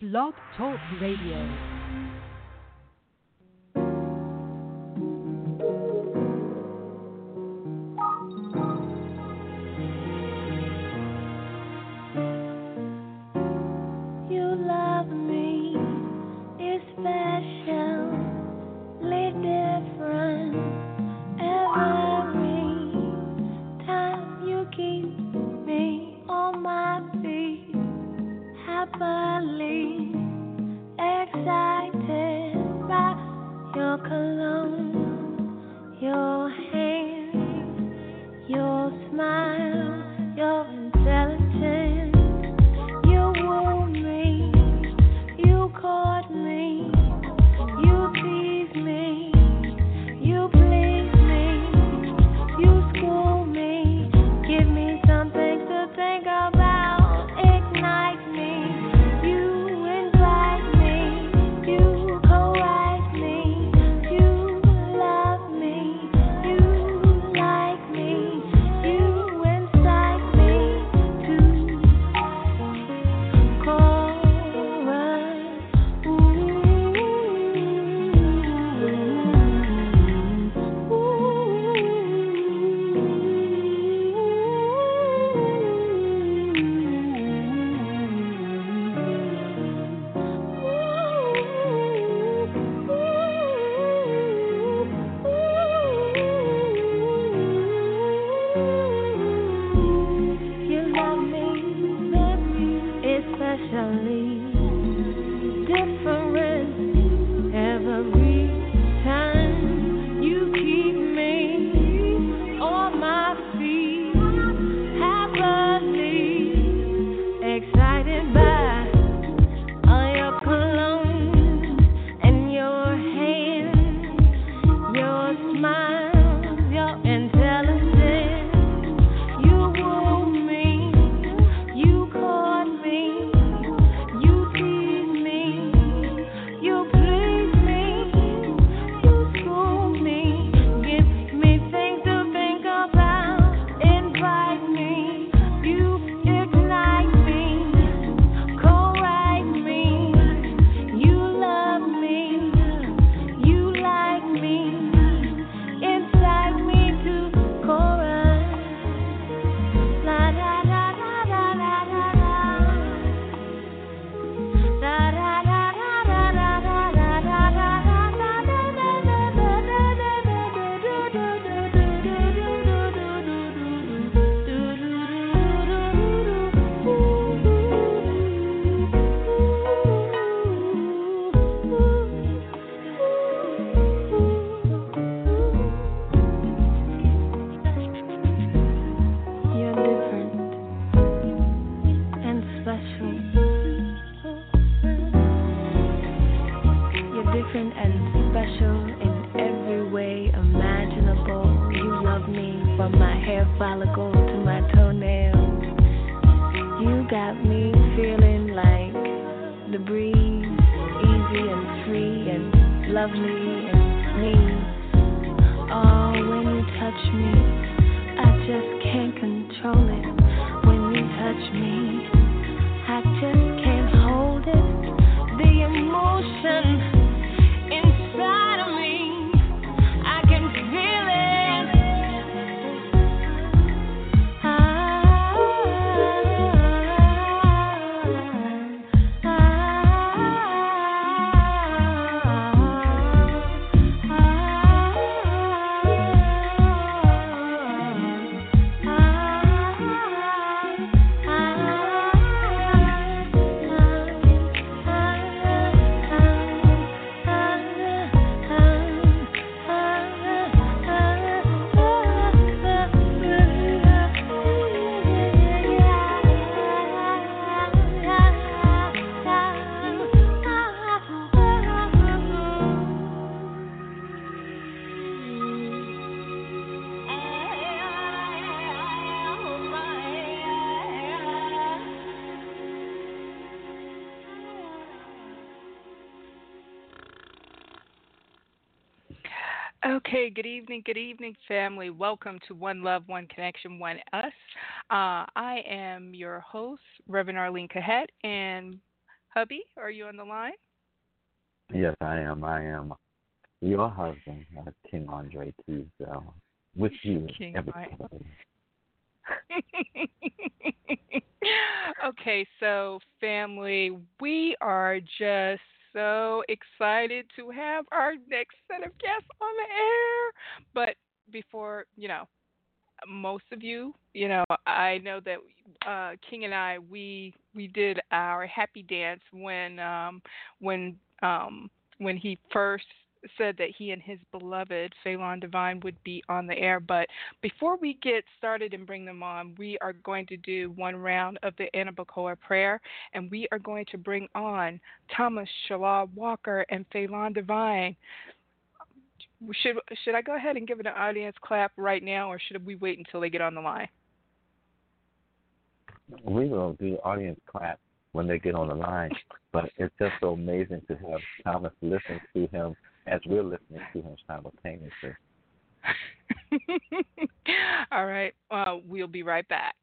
Blog Talk Radio. Good evening, good evening, family. Welcome to One Love, One Connection, One Us. Uh, I am your host, Reverend Arlene Cahet, and hubby, are you on the line? Yes, I am. I am your husband, uh, King Andre Teasdale, with you King every okay, so family, we are just so excited to have our next set of guests on the air. But before, you know, most of you, you know, I know that uh, King and I we we did our happy dance when um, when um, when he first said that he and his beloved Fe'Laun Devine would be on the air. But before we get started and bring them on, we are going to do one round of the Anabacoa prayer, and we are going to bring on Thomas Shalar Walker and Fe'Laun Devine. Should should I go ahead and give an audience clap right now, or should we wait until they get on the line? We will do audience clap when they get on the line, but it's just so amazing to have Thomas listen to him as we're listening to him simultaneously. All right, uh, we'll be right back.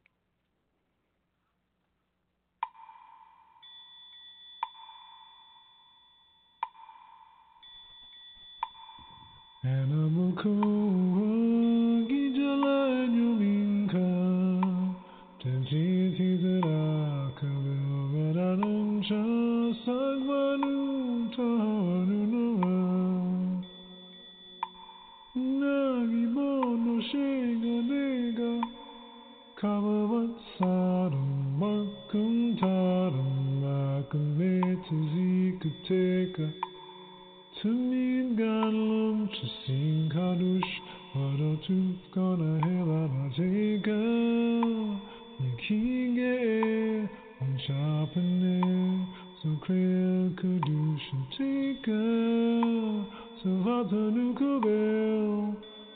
single nigga. Kawawatsarum, makuntarum, akumeta zikuteka. Tumin ganlum, chasin kadush, waratup kana hela nateka. Nikinge, there, so kriya kudushan a. So hatanukavel.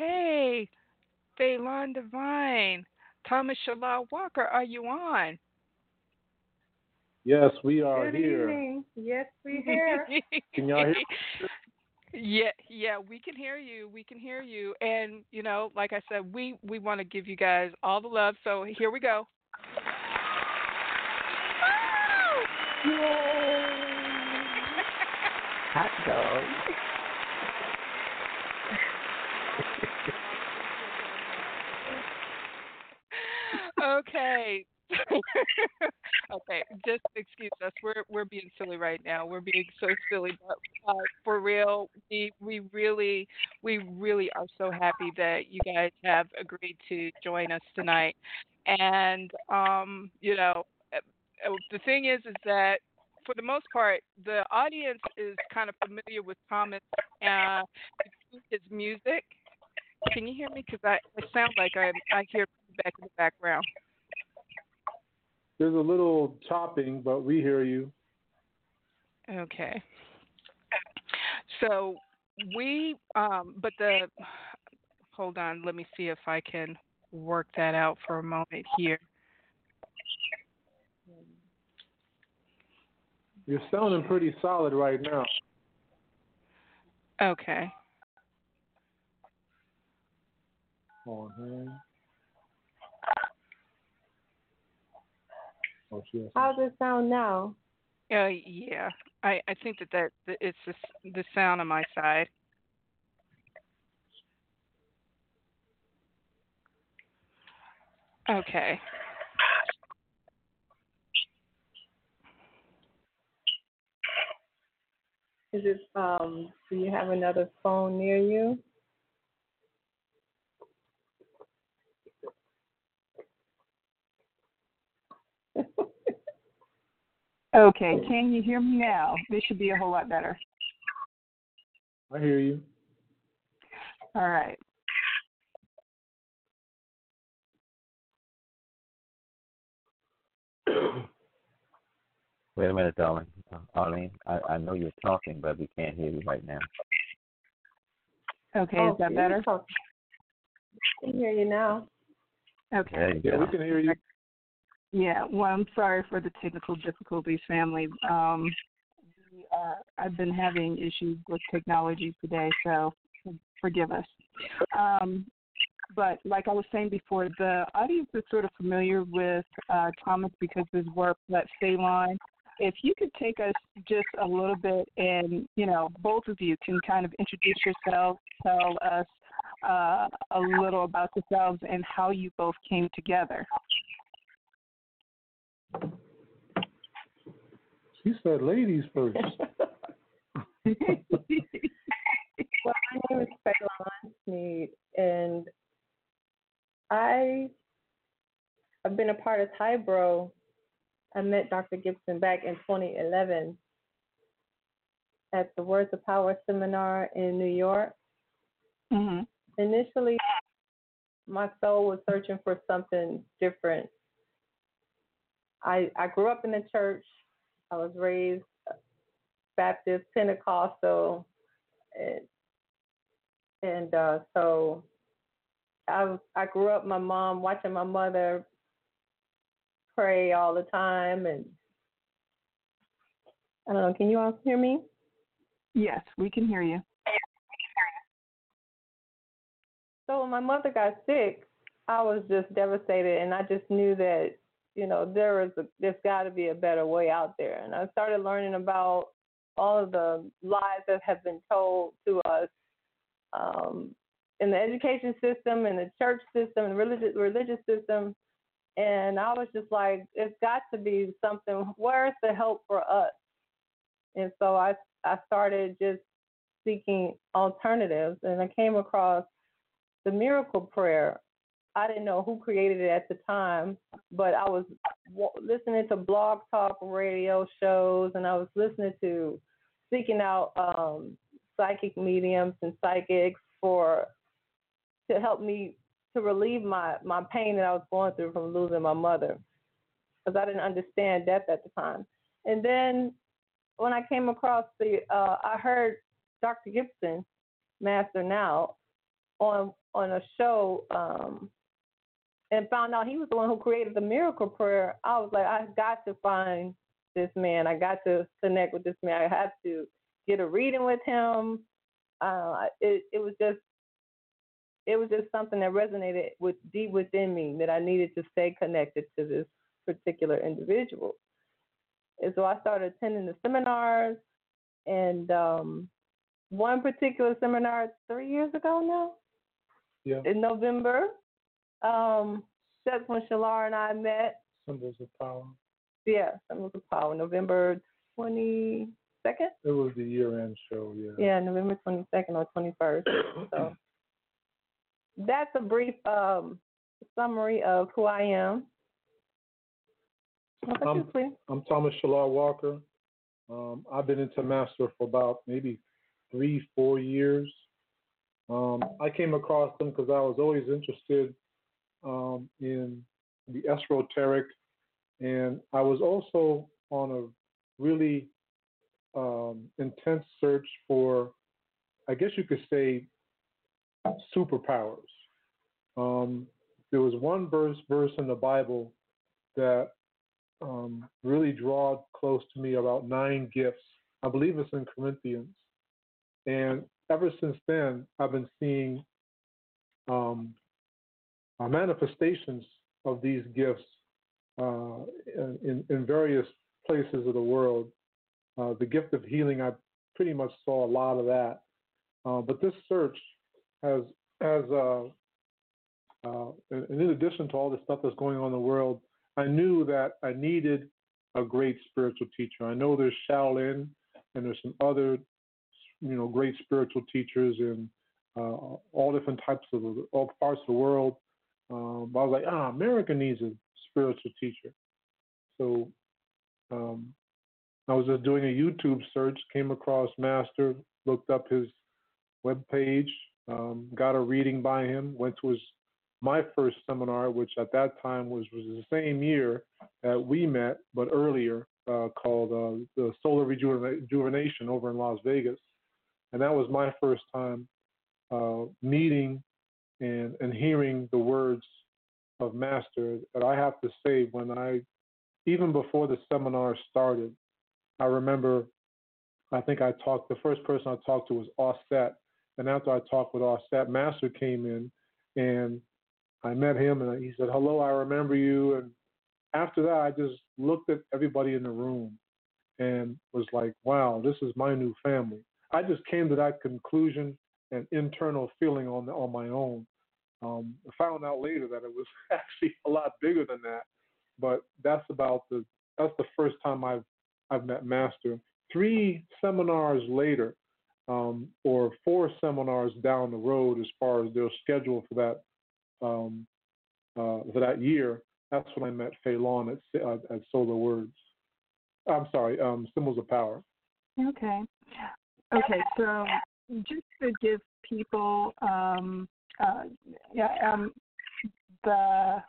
Okay. Fe'Laun Devine. Thomas Shalar Walker, are you on? Yes, we are Good here. Evening. Yes, we here. Can y'all hear? Yeah, yeah, we can hear you. We can hear you. And you know, like I said, we we want to give you guys all the love. So here we go. Hot dog. Okay. okay, just excuse us. We're we're being silly right now. We're being so silly, but uh, for real, we we really we really are so happy that you guys have agreed to join us tonight. And um, you know, uh, uh, the thing is, is that for the most part, the audience is kind of familiar with Thomas uh, his music. Can you hear me? Because I, I sound like I I hear feedback in the background. There's a little chopping, but we hear you. Okay. So we, um, but the, hold on, let me see if I can work that out for a moment here. You're sounding pretty solid right now. Okay. Hold on. Oh, she has How's it sound now? Uh, yeah, I, I think that, that that it's the, the sound on my side. Okay. Is it um do you have another phone near you? Okay, can you hear me now? This should be a whole lot better. I hear you. All right. Wait a minute, darling. Uh, Arlene, I, I know you're talking, but we can't hear you right now. Okay, Oh, is that better? talk- I can hear you now. Okay. There you Yeah, we can hear you. Yeah, well, I'm sorry for the technical difficulties, family. Um, we are, I've been having issues with technology today, so forgive us. Um, but like I was saying before, the audience is sort of familiar with uh, Thomas because his work at Ceylon. If you could take us just a little bit, and you know, both of you can kind of introduce yourselves, tell us uh, a little about yourselves and how you both came together. She said ladies first. Well, my name is Fe'Laun Sneed, and I have been a part of Tybro. I met Dr. Gibson back in 2011 at the Words of Power seminar in New York. hmm Initially, my soul was searching for something different. I I grew up in the church. I was raised Baptist, Pentecostal, and and uh, so I I grew up. My mom watching my mother pray all the time, and I don't know. Can you all hear me? Yes, we can hear you. So when my mother got sick, I was just devastated, and I just knew that you know there was a, there's got to be a better way out there. And I started learning about all of the lies that have been told to us um, in the education system, in the church system, and religious religious system. And I was just like, it's got to be something. Where's the help for us? And so I I started just seeking alternatives, and I came across the miracle prayer. I didn't know who created it at the time, but I was w- listening to blog talk radio shows, and I was listening to seeking out um, psychic mediums and psychics for to help me to relieve my my pain that I was going through from losing my mother, because I didn't understand death at the time. And then when I came across the, uh, I heard Dr. Gibson, Master Now, on on a show um, and found out he was the one who created the miracle prayer. I was like, I got to find this man. I got to connect with this man. I have to get a reading with him. Uh, it it was just it was just something that resonated with deep within me that I needed to stay connected to this particular individual. And so I started attending the seminars and um, one particular seminar three years ago now Yeah. in November. Um, that's when Shalar and I met. Symbols of power. Yeah, Symbols of Power, November 22nd. It was the year end show, yeah. Yeah, November 22nd or 21st. So that's a brief um, summary of who I am. About you. I'm Thomas Shalar Walker. Um, I've been into Master for about maybe three, four years. Um, I came across them because I was always interested um, in the esoteric, and I was also on a really um, intense search for, I guess you could say, superpowers. Um, there was one verse verse in the Bible that um, really draw close to me about nine gifts. I believe it's in Corinthians. And ever since then, I've been seeing um, uh, manifestations of these gifts uh, in, in various places of the world. Uh, the gift of healing, I pretty much saw a lot of that. Uh, but this search has, has uh, uh, in addition to all the stuff that's going on in the world, I knew that I needed a great spiritual teacher. I know there's Shaolin and there's some other, you know, great spiritual teachers in all different types of all parts of the world. Um, but I was like, ah, America needs a spiritual teacher. So um, I was just doing a YouTube search, came across Master, looked up his web page, um, got a reading by him, went to his my first seminar, which at that time was was the same year that we met, but earlier, uh, called uh, the Solar Rejuvenation over in Las Vegas, and that was my first time uh, meeting and and hearing the words of Master. That I have to say, when I even before the seminar started, I remember. I think I talked. The first person I talked to was Offset, and after I talked with Offset, Master came in, and I met him, and he said, "Hello, I remember you." And after that, I just looked at everybody in the room and was like, wow, this is my new family. I just came to that conclusion and internal feeling on on my own. Um, I found out later that it was actually a lot bigger than that, but that's about the that's the first time I've I've met Master. Three seminars later, um, or four seminars down the road, as far as their schedule for that um, uh, for that year, that's when I met Fe'Laun at, uh, at Solar Words. I'm sorry, um, Symbols of Power. Okay. Okay, so just to give people um, uh, yeah, um, the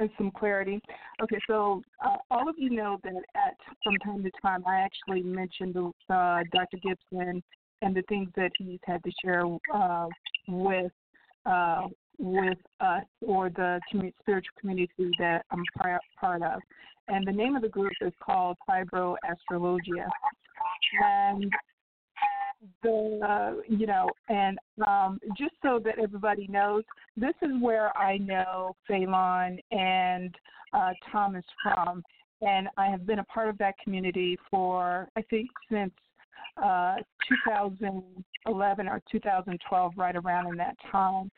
and some clarity. Okay, so uh, all of you know that at from time to time I actually mentioned uh, Dr. Gibson and the things that he's had to share uh, with uh, with us or the spiritual community that I'm part of. And the name of the group is called Fibro Astrologia. And the you know, and um, just so that everybody knows, this is where I know Fe'Laun and uh, Thomas from, and I have been a part of that community for I think since uh, 2011 or 2012, right around in that time,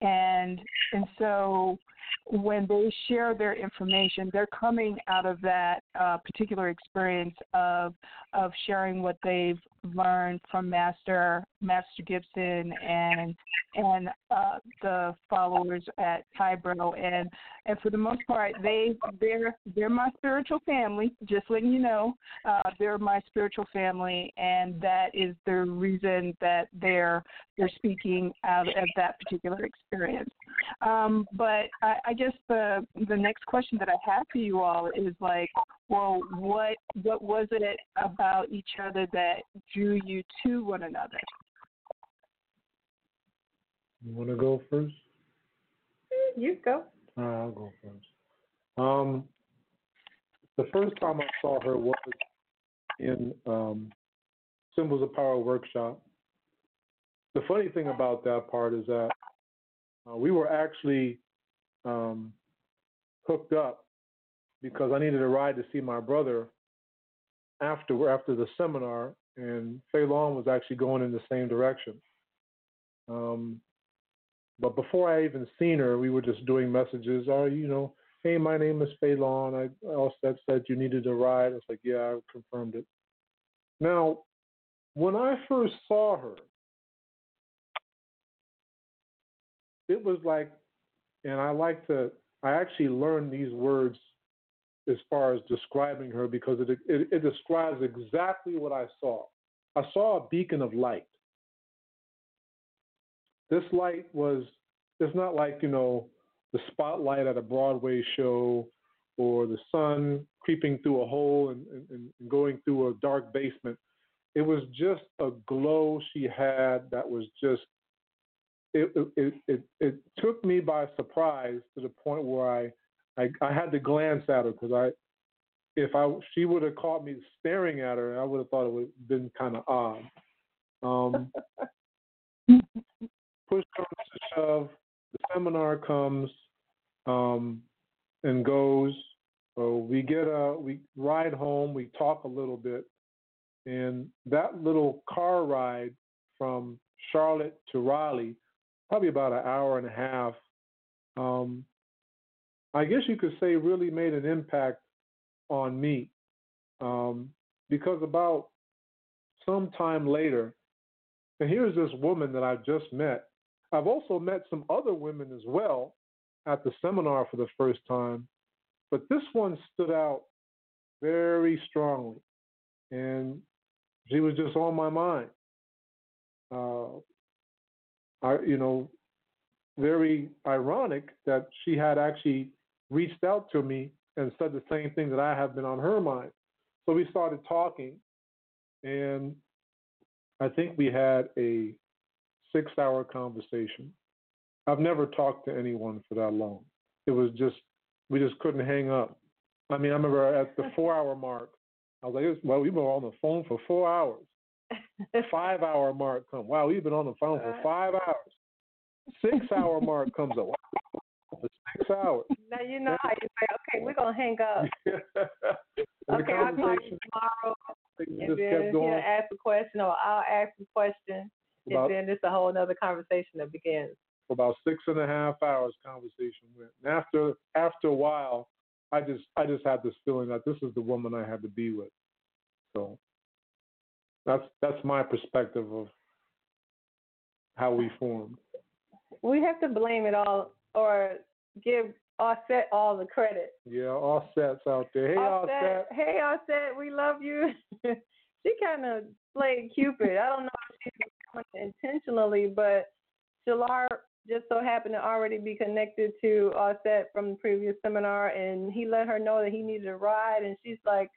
and and so when they share their information, they're coming out of that uh, particular experience of of sharing what they've learned from Master Master Gibson and and uh, the followers at Fibro and and for the most part they they're they're my spiritual family. Just letting you know, uh, they're my spiritual family, and that is the reason that they're they're speaking out of that particular experience. Um, but I, I guess the the next question that I have for you all is like, well, what what was it about each other that drew you to one another? You want to go first? You go. I'll go first. Um, the first time I saw her was in um, Symbols of Power workshop. The funny thing about that part is that uh, we were actually um, hooked up because I needed a ride to see my brother after after the seminar, and Fe'Laun was actually going in the same direction. Um, but before I even seen her, we were just doing messages. Oh, you know, hey, my name is Fe'Laun. I also said you needed a ride. I was like, yeah, I confirmed it. Now, when I first saw her, it was like, and I like to, I actually learned these words as far as describing her because it, it, it describes exactly what I saw. I saw a beacon of light. This light was, it's not like, you know, the spotlight at a Broadway show or the sun creeping through a hole and, and, and going through a dark basement. It was just a glow she had that was just it, it, it, it took me by surprise to the point where I, I, I had to glance at her because I, if I she would have caught me staring at her, I would have thought it would have been kind of odd. Um, push comes to shove, the seminar comes um, and goes. So we get a we ride home, we talk a little bit, and that little car ride from Charlotte to Raleigh probably about an hour and a half. Um, I guess you could say really made an impact on me um, because about some time later, and here's this woman that I've just met. I've also met some other women as well at the seminar for the first time, but this one stood out very strongly, and she was just on my mind. Uh, You know, very ironic that she had actually reached out to me and said the same thing that I have been on her mind. so we started talking, and I think we had a six-hour conversation. I've never talked to anyone for that long. It was just we just couldn't hang up. I mean, I remember at the four-hour mark, I was like, "Well, we've been on the phone for four hours." Five-hour mark come. Wow, we've been on the phone for five hours. Six-hour mark comes up. Wow, six hours. Now you know how you say, okay, we're gonna hang up. Okay, I'll call you tomorrow, and then he'll going. ask a question, or I'll ask a question, About- and then it's a whole other conversation that begins. for about six and a half hours conversation went. And after after a while, I just I just had this feeling that this is the woman I had to be with. So that's that's my perspective of how we formed. We have to blame it all, or give Offset all the credit. Yeah, all sets out there. Hey, all set. Hey, Offset, we love you. she kind of played Cupid. I don't know if she was it intentionally, but Shalar just so happened to already be connected to Offset from the previous seminar, and he let her know that he needed a ride, and she's like,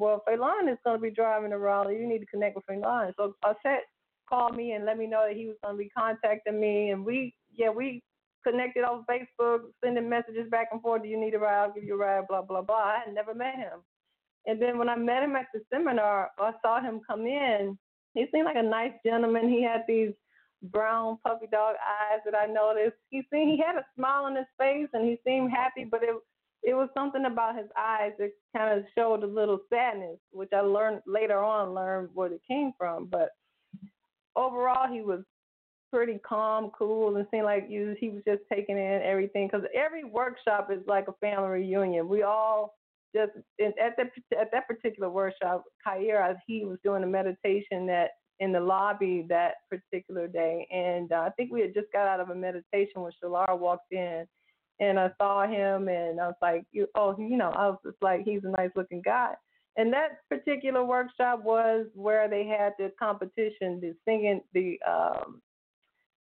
"Well, Fe'Laun is going to be driving to Raleigh. You need to connect with Fe'Laun." So uh, Offset called me and let me know that he was going to be contacting me, and we, yeah, we connected on Facebook, sending messages back and forth. Do you need a ride? I'll give you a ride. Blah blah blah. I had never met him, and then when I met him at the seminar, I saw him come in. He seemed like a nice gentleman. He had these brown puppy dog eyes that I noticed. He seemed he had a smile on his face and he seemed happy, but it it was something about his eyes that kind of showed a little sadness, which I learned later on learned where it came from. But overall, he was pretty calm, cool, and seemed like you, he was just taking in everything. Because every workshop is like a family reunion. We all just at that at that particular workshop, Kaira, he was doing a meditation that in the lobby that particular day, and uh, I think we had just got out of a meditation when Shalar walked in, and I saw him, and I was like, you, oh, you know, I was just like, he's a nice looking guy. And that particular workshop was where they had the competition, the singing, the um,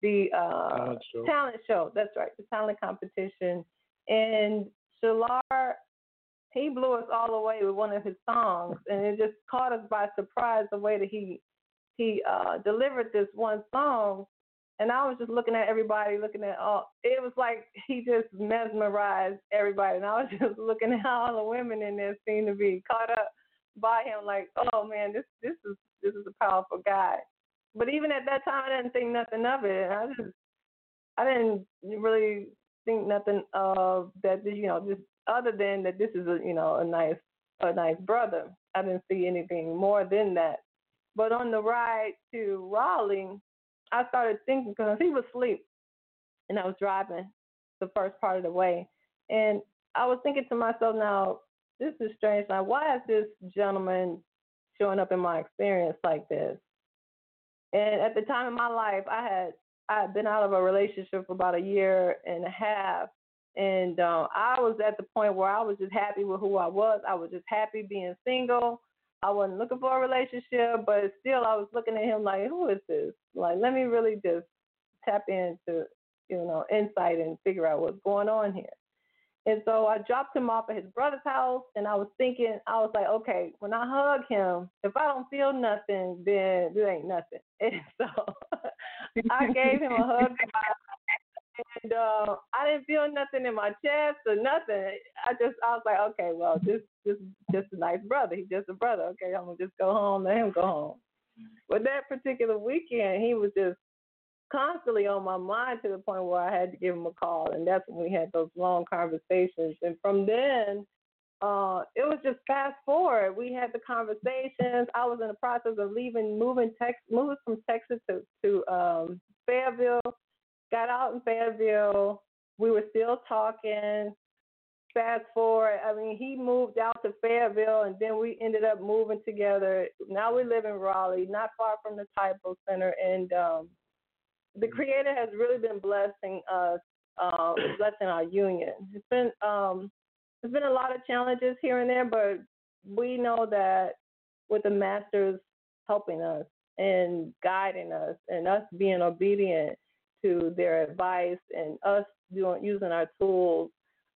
the uh, Talent show. talent show. That's right, the talent competition. And Shalar, he blew us all away with one of his songs, and it just caught us by surprise the way that he he uh, delivered this one song. And I was just looking at everybody, looking at all. It was like he just mesmerized everybody, and I was just looking at all the women in there seemed to be caught up by him. Like, oh man, this this is this is a powerful guy. But even at that time, I didn't think nothing of it. I just I didn't really think nothing of that. You know, just other than that, this is a you know a nice a nice brother. I didn't see anything more than that. But on the ride to Raleigh, I started thinking because he was asleep, and I was driving the first part of the way, and I was thinking to myself, now this is strange. Now, why is this gentleman showing up in my experience like this? And at the time in my life, I had I had been out of a relationship for about a year and a half, and um, I was at the point where I was just happy with who I was. I was just happy being single. I wasn't looking for a relationship, but still, I was looking at him like, who is this? Like, let me really just tap into you know insight and figure out what's going on here. And so I dropped him off at his brother's house, and I was thinking, I was like, okay, when I hug him, if I don't feel nothing, then there ain't nothing. And so I gave him a hug, and uh, I didn't feel nothing in my chest or nothing. I just, I was like, okay, well, this, this, just a nice brother. He's just a brother. Okay, I'm gonna just go home, let him go home. But that particular weekend, he was just constantly on my mind to the point where I had to give him a call, and that's when we had those long conversations. And from then, uh, it was just fast forward. We had the conversations. I was in the process of leaving, moving Tex, moving from Texas to to um, Fayetteville. Got out in Fayetteville. We were still talking. Fast forward, I mean, he moved out to Fayetteville, and then we ended up moving together. Now we live in Raleigh, not far from the Typo Center, and um, the Creator has really been blessing us, uh, blessing our union. It's been um, there's been a lot of challenges here and there, but we know that with the masters helping us and guiding us, and us being obedient to their advice, and us doing using our tools,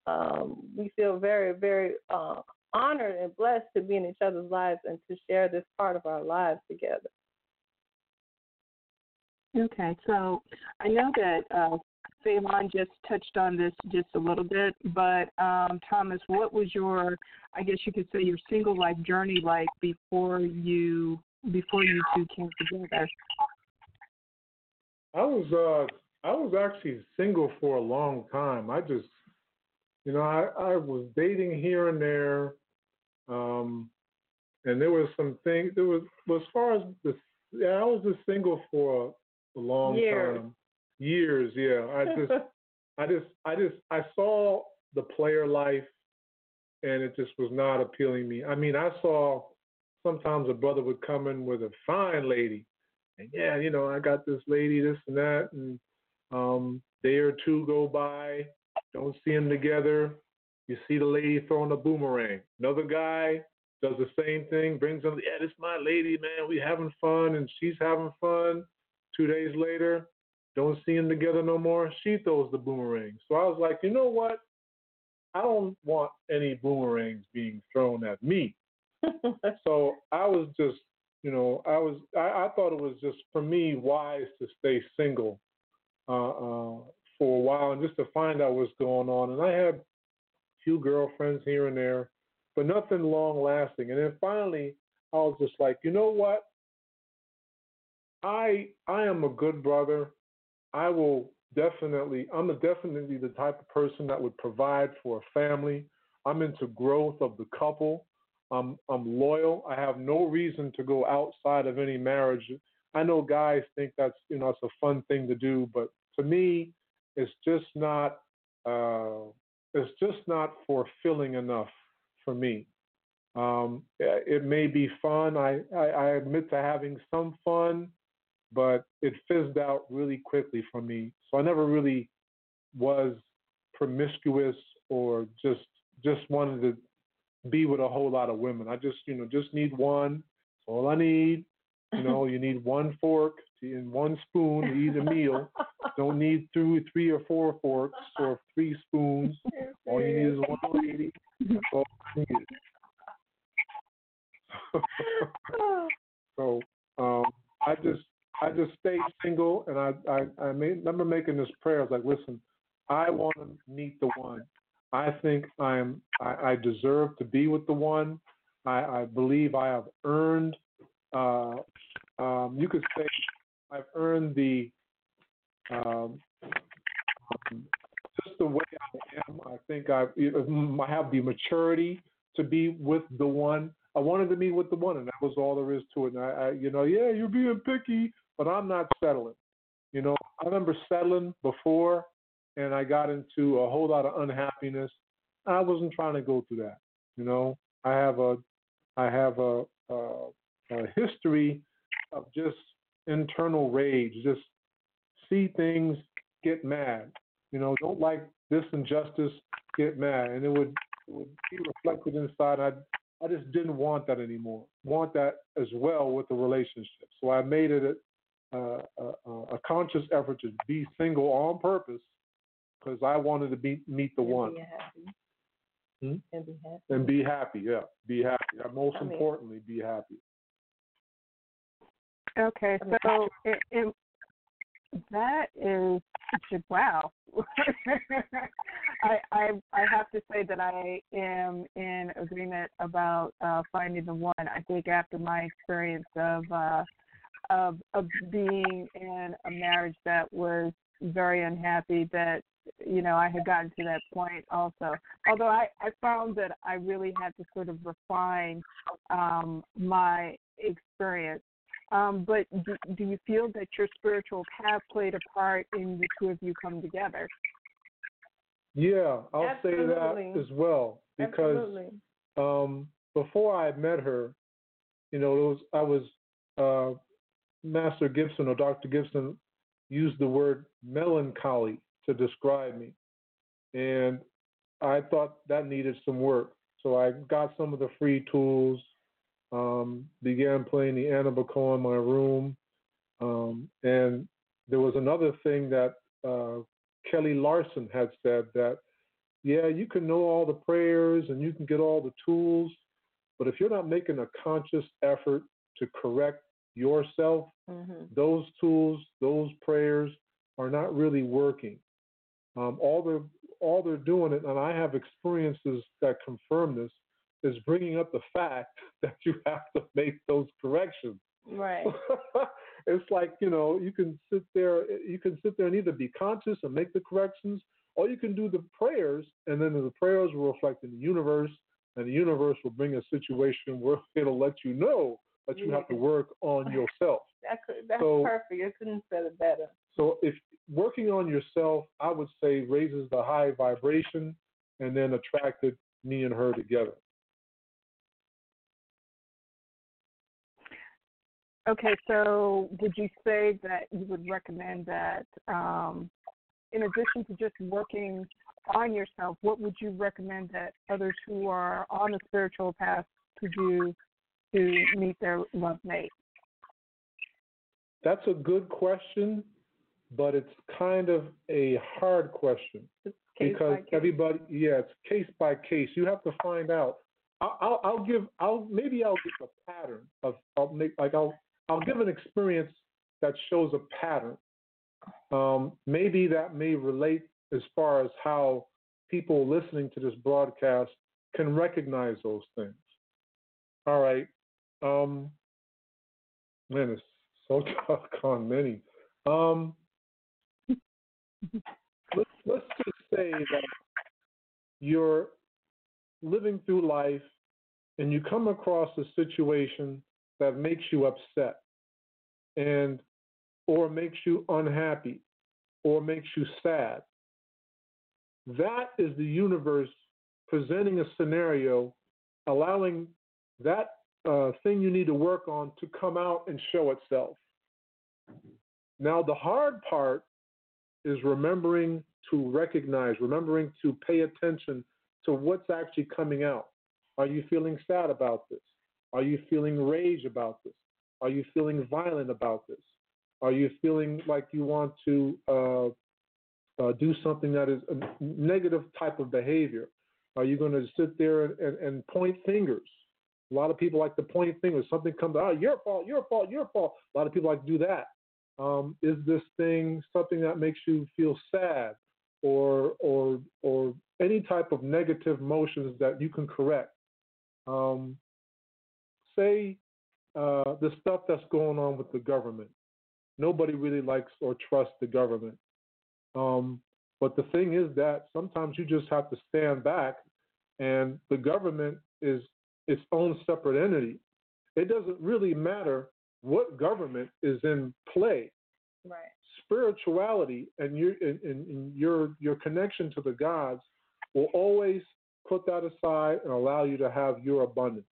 um, we feel very, very uh, honored and blessed to be in each other's lives and to share this part of our lives together. Okay, so I know that uh, Fe'Laun just touched on this just a little bit, but um, Thomas, what was your, I guess you could say, your single life journey like before you before you two came together? I was uh I was actually single for a long time. I just you know, I, I was dating here and there. Um and there was some things there was well, as far as the yeah, I was just single for a, a long Years. time. Years, yeah. I just I just I just I saw the player life and it just was not appealing to me. I mean I saw sometimes a brother would come in with a fine lady and yeah, you know, I got this lady, this and that, and um, day or two go by, don't see them together. You see the lady throwing a boomerang. Another guy does the same thing, brings them, yeah, this is my lady, man. We having fun, and she's having fun. Two days later, don't see them together no more. She throws the boomerang. So I was like, you know what? I don't want any boomerangs being thrown at me. so I was just you know, I was I, I thought it was just for me wise to stay single uh, uh, for a while and just to find out what's going on. And I had a few girlfriends here and there, but nothing long lasting. And then finally, I was just like, you know what? I I am a good brother. I will definitely I'm definitely the type of person that would provide for a family. I'm into growth of the couple. I'm I'm loyal. I have no reason to go outside of any marriage. I know guys think that's you know it's a fun thing to do, but to me, it's just not uh, it's just not fulfilling enough for me. Um, it may be fun. I, I I admit to having some fun, but it fizzed out really quickly for me. So I never really was promiscuous or just just wanted to be with a whole lot of women. I just, you know, just need one. That's all I need. You know, you need one fork to, and one spoon to eat a meal. Don't need two, three or four forks or three spoons. All you need is one lady. That's all I need. so um, I just I just stayed single, and I I, I made, remember making this prayer. I was like, listen, I want to meet the one. I think I'm I, I deserve to be with the one. I, I believe I have earned. Uh, um, you could say I've earned the um, um, just the way I am. I think I I have the maturity to be with the one. I wanted to be with the one, and that was all there is to it. And I, I you know, yeah, you're being picky, but I'm not settling. You know, I remember settling before, and I got into a whole lot of unhappiness. I wasn't trying to go through that. You know, I have a, I have a, a, a history of just internal rage, just see things, get mad. You know, don't like this injustice, get mad, and it would, it would be reflected inside. I, I just didn't want that anymore. Want that as well with the relationship. So I made it a, a, a, a conscious effort to be single on purpose because I wanted to be meet the and one Be happy. Hmm? And be happy. and be happy. Yeah, be happy. And most I mean- importantly, be happy. Okay, so it, it, that is such a wow. I, I I have to say that I am in agreement about uh, finding the one. I think after my experience of uh, of of being in a marriage that was very unhappy, that you know I had gotten to that point also. Although I I found that I really had to sort of refine um, my experience um, but do, do you feel that your spiritual path played a part in the two of you come together? Yeah, I'll say that as well because um, before I met her, you know, it was I was uh, Master Gibson or Dr. Gibson used the word melancholy to describe me, and I thought that needed some work. So I got some of the free tools, um, began playing the Anabaco in my room, um, and there was another thing that uh, Kelly Larson had said that yeah, you can know all the prayers and you can get all the tools, but if you're not making a conscious effort to correct yourself, Mhm. those tools, those prayers are not really working. Um, all they're all they're doing, it and I have experiences that confirm this, is bringing up the fact that you have to make those corrections. Right. it's like you know you can sit there you can sit there and either be conscious and make the corrections, or you can do the prayers, and then the prayers will reflect in the universe, and the universe will bring a situation where it'll let you know that you have to work on yourself. That could, that's So- perfect. You couldn't have said it better. So if working on yourself, I would say raises the high vibration and then attracted me and her together. Okay, so would you say that you would recommend that um, in addition to just working on yourself, what would you recommend that others who are on a spiritual path to do to meet their love mate? That's a good question, but it's kind of a hard question because everybody, yeah, it's case by case. You have to find out. I'll, I'll, I'll give, I'll maybe I'll give a pattern of, I'll make like I'll, I'll give an experience that shows a pattern. Um, maybe that may relate as far as how people listening to this broadcast can recognize those things. All right. Um, man, it's so doggone many. Um, let's, let's just say that you're living through life and you come across a situation that makes you upset and or makes you unhappy or makes you sad. That is the universe presenting a scenario allowing that uh, thing you need to work on to come out and show itself. Now the hard part is remembering to recognize remembering to pay attention to what's actually coming out. Are you feeling sad about this? Are you feeling rage about this are you feeling violent about this are you feeling like you want to uh, uh, do something that is a negative type of behavior? Are you going to sit there and, and, and point fingers? A lot of people like to point fingers. Something comes out, oh, your fault, your fault, your fault. A lot of people like to do that. Um, is this thing something that makes you feel sad, or or or any type of negative emotions that you can correct? Um, say uh, the stuff that's going on with the government. Nobody really likes or trusts the government. Um, but the thing is that sometimes you just have to stand back, and the government is its own separate entity. It doesn't really matter what government is in play. Right. Spirituality and your and, and, and your your connection to the gods will always put that aside and allow you to have your abundance,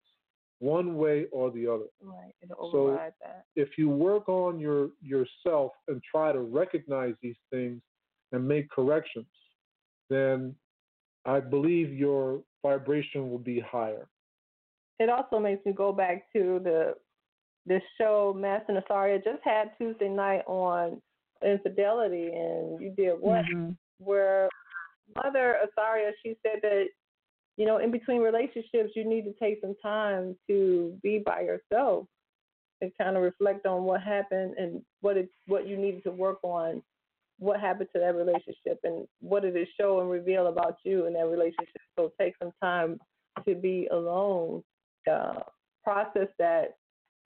one way or the other. Right. It'll So- that. if you work on your yourself and try to recognize these things and make corrections, then I believe your vibration will be higher. It also makes me go back to the this show Master Nasaria just had Tuesday night on infidelity, and you did what? Mhm. Where Mother Asaria, she said that you know in between relationships you need to take some time to be by yourself and kind of reflect on what happened and what it what you needed to work on what happened to that relationship and what did it show and reveal about you in that relationship. So take some time to be alone uh, process that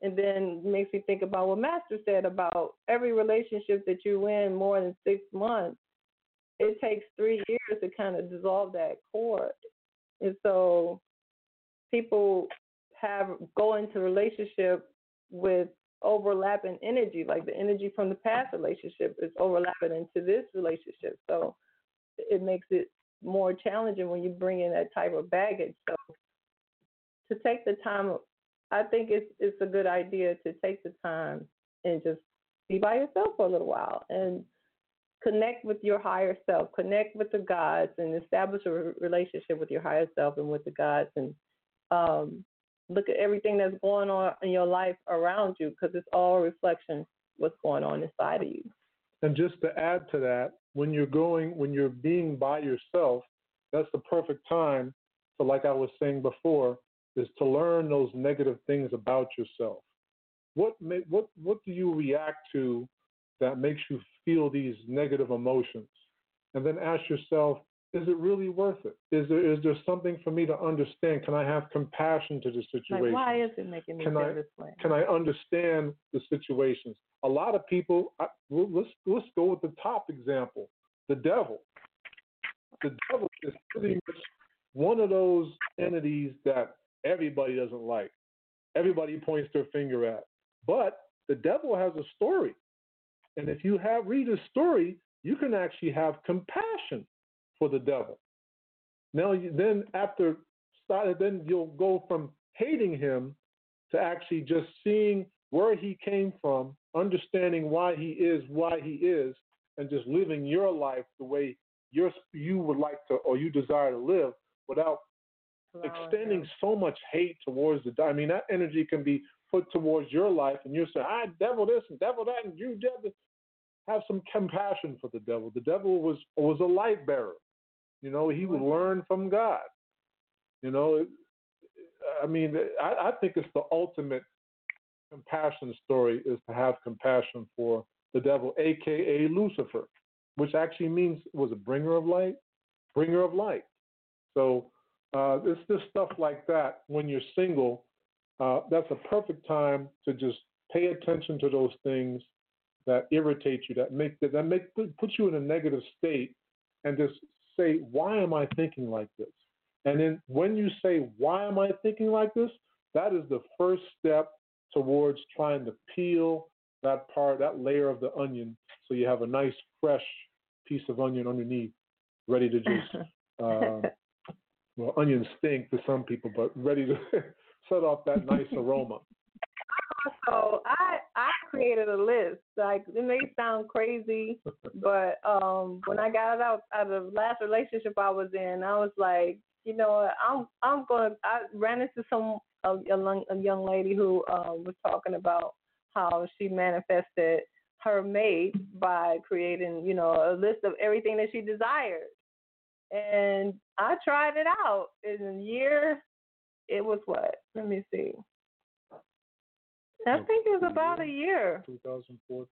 and then makes me think about what master said about every relationship that you in more than six months. It takes three years to kind of dissolve that cord and so people have go into relationship with overlapping energy, like the energy from the past relationship is overlapping into this relationship. So it makes it more challenging when you bring in that type of baggage. So to take the time, I think it's it's a good idea to take the time and just be by yourself for a little while and connect with your higher self, connect with the gods, and establish a re- relationship with your higher self and with the gods, and um, look at everything that's going on in your life around you because it's all a reflection what's going on inside of you. And just to add to that, when you're going, when you're being by yourself, that's the perfect time to, like I was saying before, is to learn those negative things about yourself. What may, what what do you react to that makes you feel these negative emotions? And then ask yourself, is it really worth it? Is there is there something for me to understand? Can I have compassion to the situation? Like, why is it making me Can feel I- this way? Can I understand the situations? A lot of people. I, well, let's let's go with the top example, the devil. The devil is pretty much one of those entities that everybody doesn't like. Everybody points their finger at. But the devil has a story, and if you have read his story, you can actually have compassion for the devil. Now, you, then after then you'll go from hating him to actually just seeing where he came from, understanding why he is why he is, and just living your life the way you're, you would like to or you desire to live without extending so much hate towards the. I mean, that energy can be put towards your life, and you say, "I devil this and devil that," and you devil. Have some compassion for the devil. The devil was was a light bearer. You know, he would learn from God. You know, I mean, I, I think it's the ultimate compassion story is to have compassion for the devil, aka Lucifer, which actually means was a bringer of light, bringer of light. So uh, it's just stuff like that when you're single. Uh, that's a perfect time to just pay attention to those things that irritate you, that make that, that make put you in a negative state, and just say, why am I thinking like this? And then when you say, why am I thinking like this? That is the first step towards trying to peel that part, that layer of the onion, so you have a nice fresh piece of onion underneath, ready to just uh, well, onions stink to some people, but ready to set off that nice aroma. So I I created a list. Like it may sound crazy, but um when I got out out of the last relationship I was in, I was like, you know, I'm I'm gonna. I ran into some a, a, young, a young lady who um was talking about how she manifested her mate by creating, you know, a list of everything that she desired. And I tried it out in a year. It was what? Let me see. I think it was about a year. 2014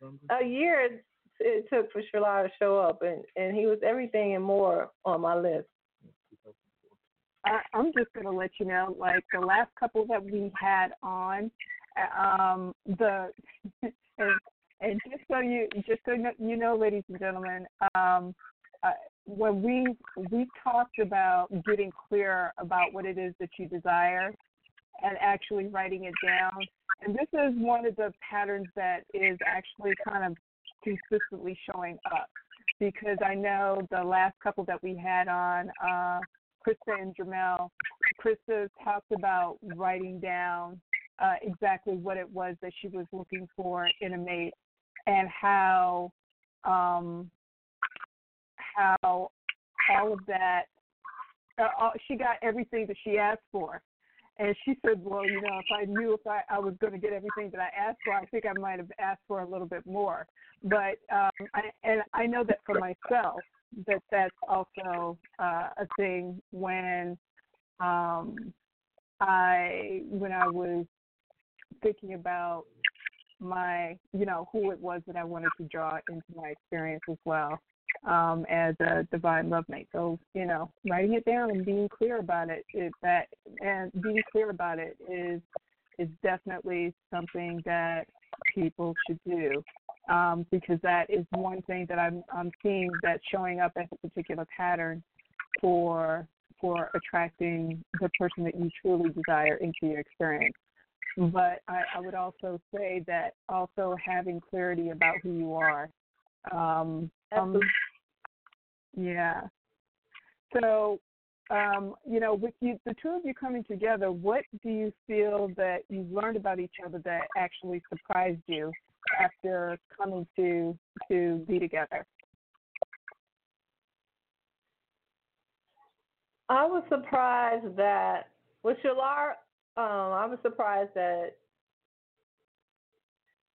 November. A year it, it took for Shalar to show up, and and he was everything and more on my list. I, I'm just going to let you know, like the last couple that we had on, uh, um, the and, and just so you just so you know, ladies and gentlemen, um, uh, when we we talked about getting clear about what it is that you desire and actually writing it down, and this is one of the patterns that is actually kind of consistently showing up because I know the last couple that we had on. Uh, Krista and Jamel, Krista talked about writing down uh, exactly what it was that she was looking for in a mate and how um, how all of that uh, all, she got everything that she asked for. And she said, "Well, you know, if I knew if I, I was going to get everything that I asked for, I think I might have asked for a little bit more." But um, I, and I know that for myself, that that's also uh, a thing when um, I when I was thinking about my you know who it was that I wanted to draw into my experience as well um, as a divine love mate. So you know, writing it down and being clear about it, it that and being clear about it is is definitely something that people should do um, because that is one thing that I'm I'm seeing that's showing up as a particular pattern for for attracting the person that you truly desire into your experience. But I, I would also say that also having clarity about who you are. Um, yeah. So, um, you know, with you, the two of you coming together, what do you feel that you've learned about each other that actually surprised you after coming to to be together? I was surprised that with Shalar, um, I was surprised that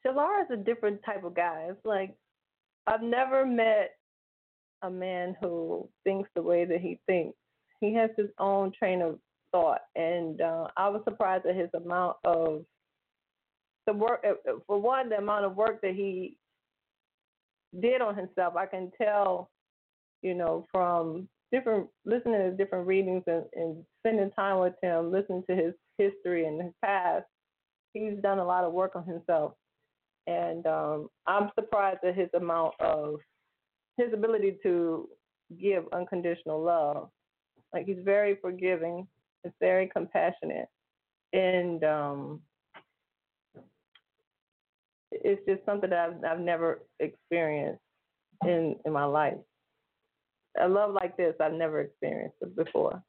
Shalar is a different type of guy. It's like I've never met a man who thinks the way that he thinks. He has his own train of thought, and uh, I was surprised at his amount of the work. Uh, for one, the amount of work that he did on himself. I can tell, you know, from different listening to different readings and, and spending time with him, listening to his history and his past. He's done a lot of work on himself, and um, I'm surprised at his amount of his ability to give unconditional love. Like he's very forgiving, he's very compassionate, and um, it's just something that I've, I've never experienced in in my life. A love like this, I've never experienced before.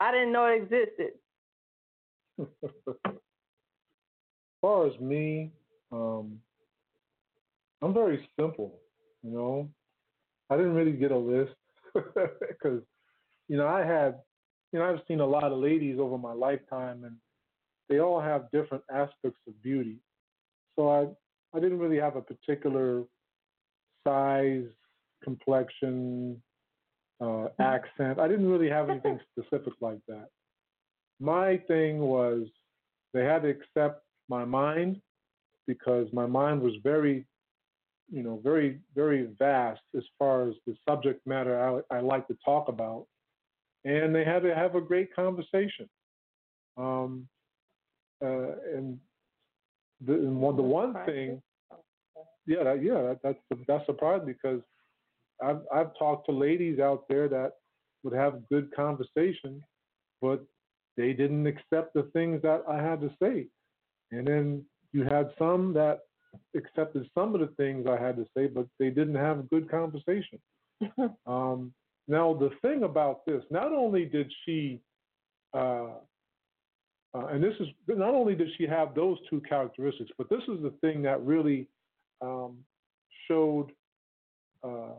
I didn't know it existed. as far as me, um, I'm very simple. You know, I didn't really get a list because, you know, I had, you know, I've seen a lot of ladies over my lifetime, and they all have different aspects of beauty. So I, I didn't really have a particular size, complexion, uh, mm-hmm. accent. I didn't really have anything specific like that. My thing was they had to accept my mind because my mind was very you know, very, very vast as far as the subject matter I, I like to talk about. And they had to have a great conversation. Um, uh, and the, and one, the one thing, yeah, that, yeah, that, that's that's surprising because I've I've talked to ladies out there that would have good conversation, but they didn't accept the things that I had to say. And then you had some that accepted some of the things I had to say, but they didn't have a good conversation. um, now, the thing about this, not only did she, uh, uh, and this is not only did she have those two characteristics, but this is the thing that really um, showed uh,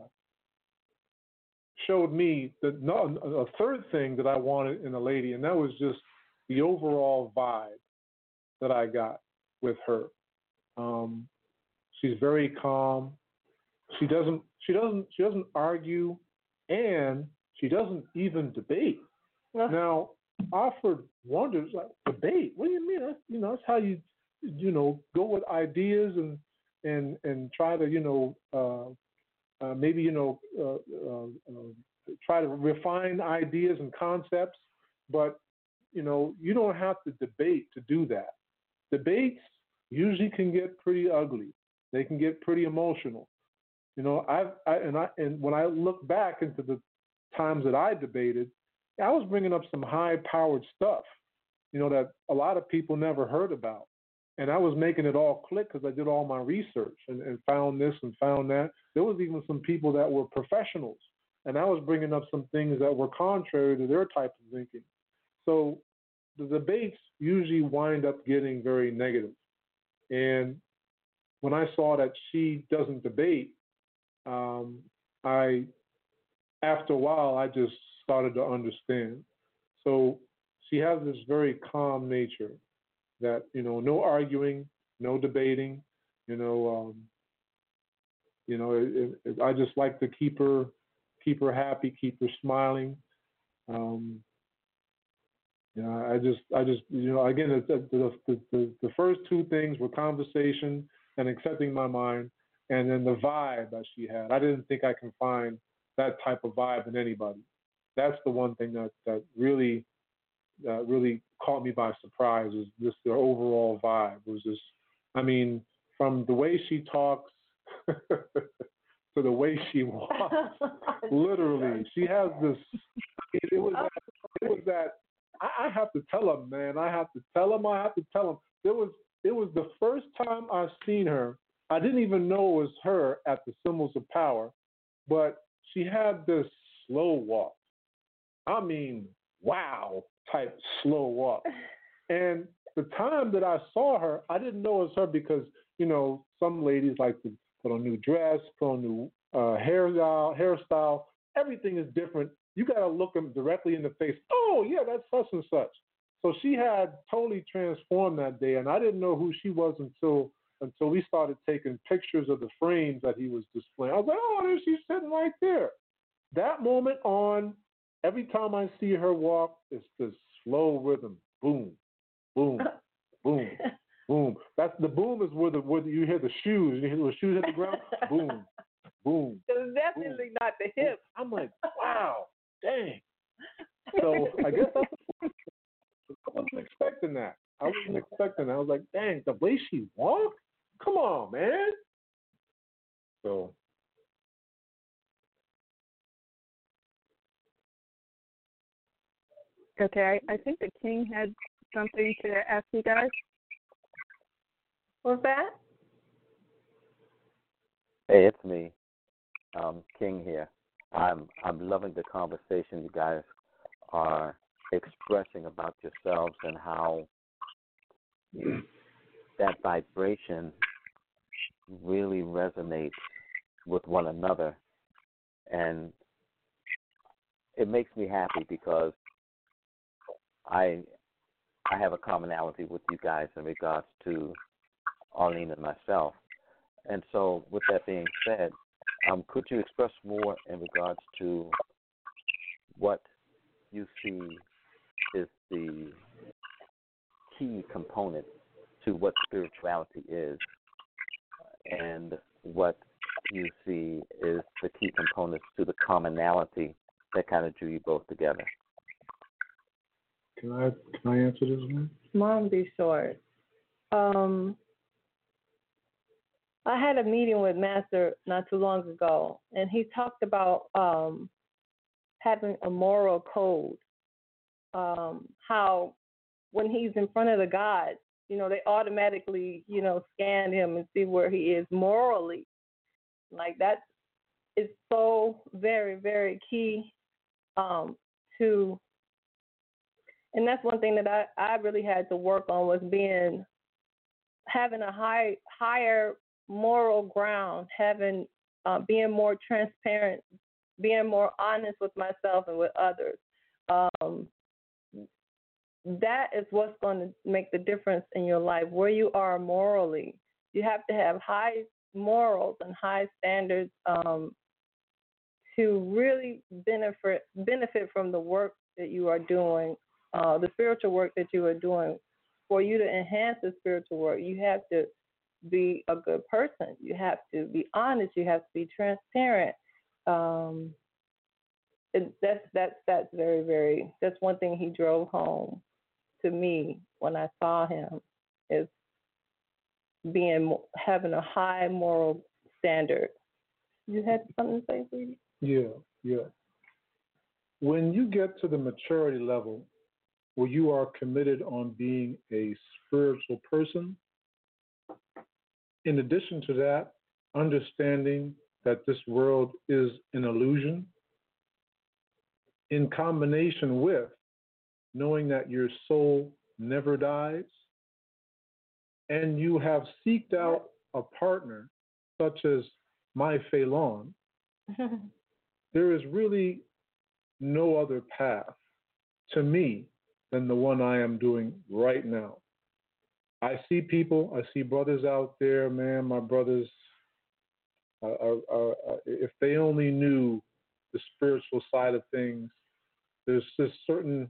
showed me that a third thing that I wanted in a lady, and that was just the overall vibe that I got with her. Um, she's very calm. She doesn't she doesn't she doesn't argue, and she doesn't even debate. Now, Alfred wonders like debate. What do you mean? That's, you know, that's how you you know go with ideas and and and try to you know uh, uh, maybe you know uh, uh, uh try to refine ideas and concepts, but you know you don't have to debate to do that. Debates usually can get pretty ugly. They can get pretty emotional. You know, I've I, and I and when I look back into the times that I debated, I was bringing up some high-powered stuff. You know that a lot of people never heard about, and I was making it all click because I did all my research and, and found this and found that. There was even some people that were professionals, and I was bringing up some things that were contrary to their type of thinking. So the debates usually wind up getting very negative. And when I saw that she doesn't debate, um, I, after a while, I just started to understand. So she has this very calm nature that, you know, no arguing, no debating, you know, um, you know, it, it, I just like to keep her, keep her happy, keep her smiling. Um, you know, I just, I just, you know, again, the, the, the, the first two things were conversation and accepting my mind, and then the vibe that she had. I didn't think I can find that type of vibe in anybody. That's the one thing that that really, uh, really caught me by surprise is just the overall vibe. It was just, I mean, from the way she talks. to the way she walks. Literally, she has this. It, it was. That, it was that I, I have to tell him, man. I have to tell him. I have to tell him. There was it was the first time I've seen her. I didn't even know it was her at the Symbols of Power, but she had this slow walk. I mean, wow type slow walk. And the time that I saw her, I didn't know it was her because, you know, some ladies like to put on new dress, put on new uh, hairstyle, hairstyle. Everything is different you got to look them directly in the face. Oh, yeah, that's such and such. So she had totally transformed that day, and I didn't know who she was until until we started taking pictures of the frames that he was displaying. I was like, oh, there she's sitting right there. That moment on, every time I see her walk, it's this slow rhythm. Boom, boom, boom, boom. That's the boom is where the where you hear the shoes. You hear the shoes hit the ground. boom, boom. It's definitely boom, not the hip. I'm like, wow, dang. So I guess that's the I wasn't expecting that. I wasn't expecting that. I was like, dang, the way she walked? Come on, man. So Okay, I, I think the king had something to ask you guys. What's that? Hey, it's me, um, King here. I'm I'm loving the conversation you guys are expressing about yourselves and how that vibration really resonates with one another and it makes me happy because I I have a commonality with you guys in regards to Arlene and myself. And so with that being said, um, could you express more in regards to what you see is the key component to what spirituality is and what you see is the key components to the commonality that kind of drew you both together. can I can I answer this one? Mom, be short. Um, I had a meeting with Master not too long ago, and he talked about um, having a moral code. Um, how when he's in front of the gods, you know, they automatically, you know, scan him and see where he is morally. Like that is so very, very key um, to and that's one thing that I, I really had to work on was being having a high higher moral ground, having uh, being more transparent, being more honest with myself and with others. Um, that is what's going to make the difference in your life, where you are morally. You have to have high morals and high standards um, to really benefit benefit from the work that you are doing, uh, the spiritual work that you are doing. For you to enhance the spiritual work, you have to be a good person. You have to be honest. You have to be transparent. Um, and that's that's that's very very that's one thing he drove home to me when I saw him is being having a high moral standard. You had something to say, sweetie? Yeah, yeah. When you get to the maturity level where you are committed on being a spiritual person, in addition to that, understanding that this world is an illusion, in combination with knowing that your soul never dies, and you have seeked out a partner such as my Fe'Laun, there is really no other path to me than the one I am doing right now. I see people, I see brothers out there, man, my brothers, are, are, are, if they only knew the spiritual side of things, there's just certain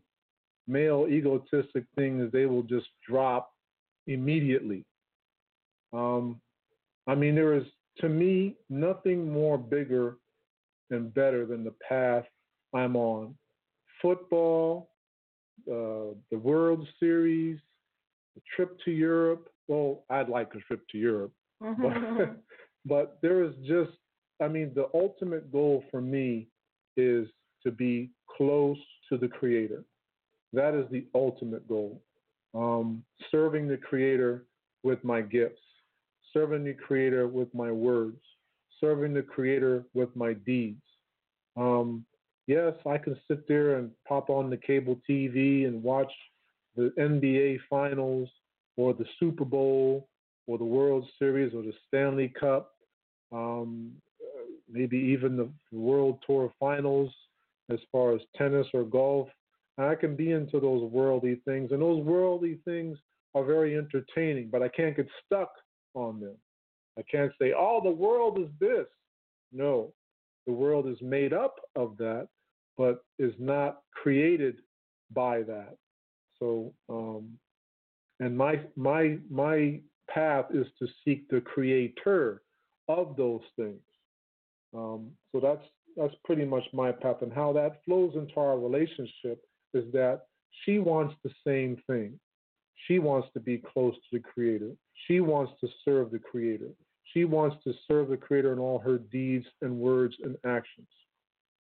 male egotistic things they will just drop immediately. Um, I mean, there is, to me, nothing more bigger and better than the path I'm on. Football, uh, the World Series, the trip to Europe. Well, I'd like a trip to Europe, but, but there is just, I mean, the ultimate goal for me is to be close to the Creator. That is the ultimate goal. Um, serving the Creator with my gifts, serving the Creator with my words, serving the Creator with my deeds. Um, yes, I can sit there and pop on the cable TV and watch the NBA Finals or the Super Bowl or the World Series or the Stanley Cup, um, maybe even the World Tour Finals as far as tennis or golf. I can be into those worldly things, and those worldly things are very entertaining, but I can't get stuck on them. I can't say, oh, the world is this. No, the world is made up of that, but is not created by that. So, um, and my my my path is to seek the creator of those things. Um, so that's that's pretty much my path, and how that flows into our relationship is that she wants the same thing. She wants to be close to the Creator. She wants to serve the Creator. She wants to serve the Creator in all her deeds and words and actions.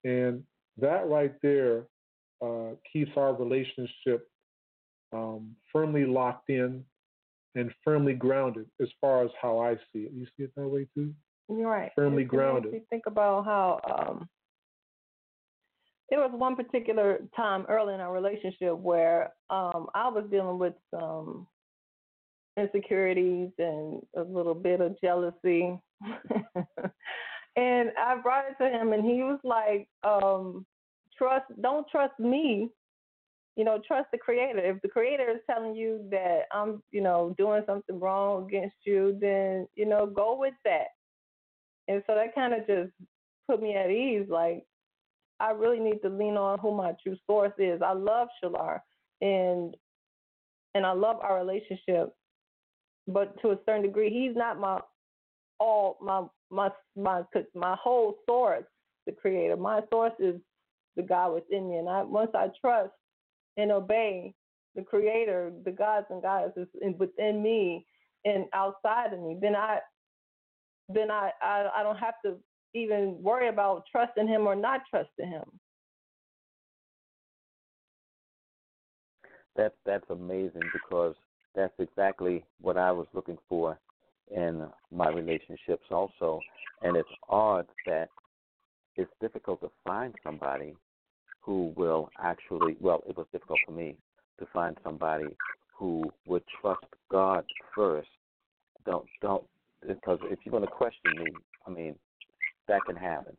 And that right there uh, keeps our relationship um, firmly locked in and firmly grounded as far as how I see it. You see it that way too? You're right. Firmly It grounded. me think about how um, there was one particular time early in our relationship where um, I was dealing with some insecurities and a little bit of jealousy. and I brought it to him, and he was like, um, "Trust, don't trust me. You know, trust the Creator. If the Creator is telling you that I'm, you know, doing something wrong against you, then you know, go with that." And so that kind of just put me at ease. Like, I really need to lean on who my true source is. I love Shalar, and and I love our relationship, but to a certain degree, he's not my all my my my my whole source, the Creator. My source is the God within me, and I once I trust and obey the Creator, the gods and goddesses within me and outside of me, then I then I, I I don't have to even worry about trusting him or not trusting him. That that's amazing because that's exactly what I was looking for in my relationships also. And it's odd that it's difficult to find somebody who will actually well, it was difficult for me to find somebody who would trust God first. Don't don't because if you're going to question me, I mean, that can happen.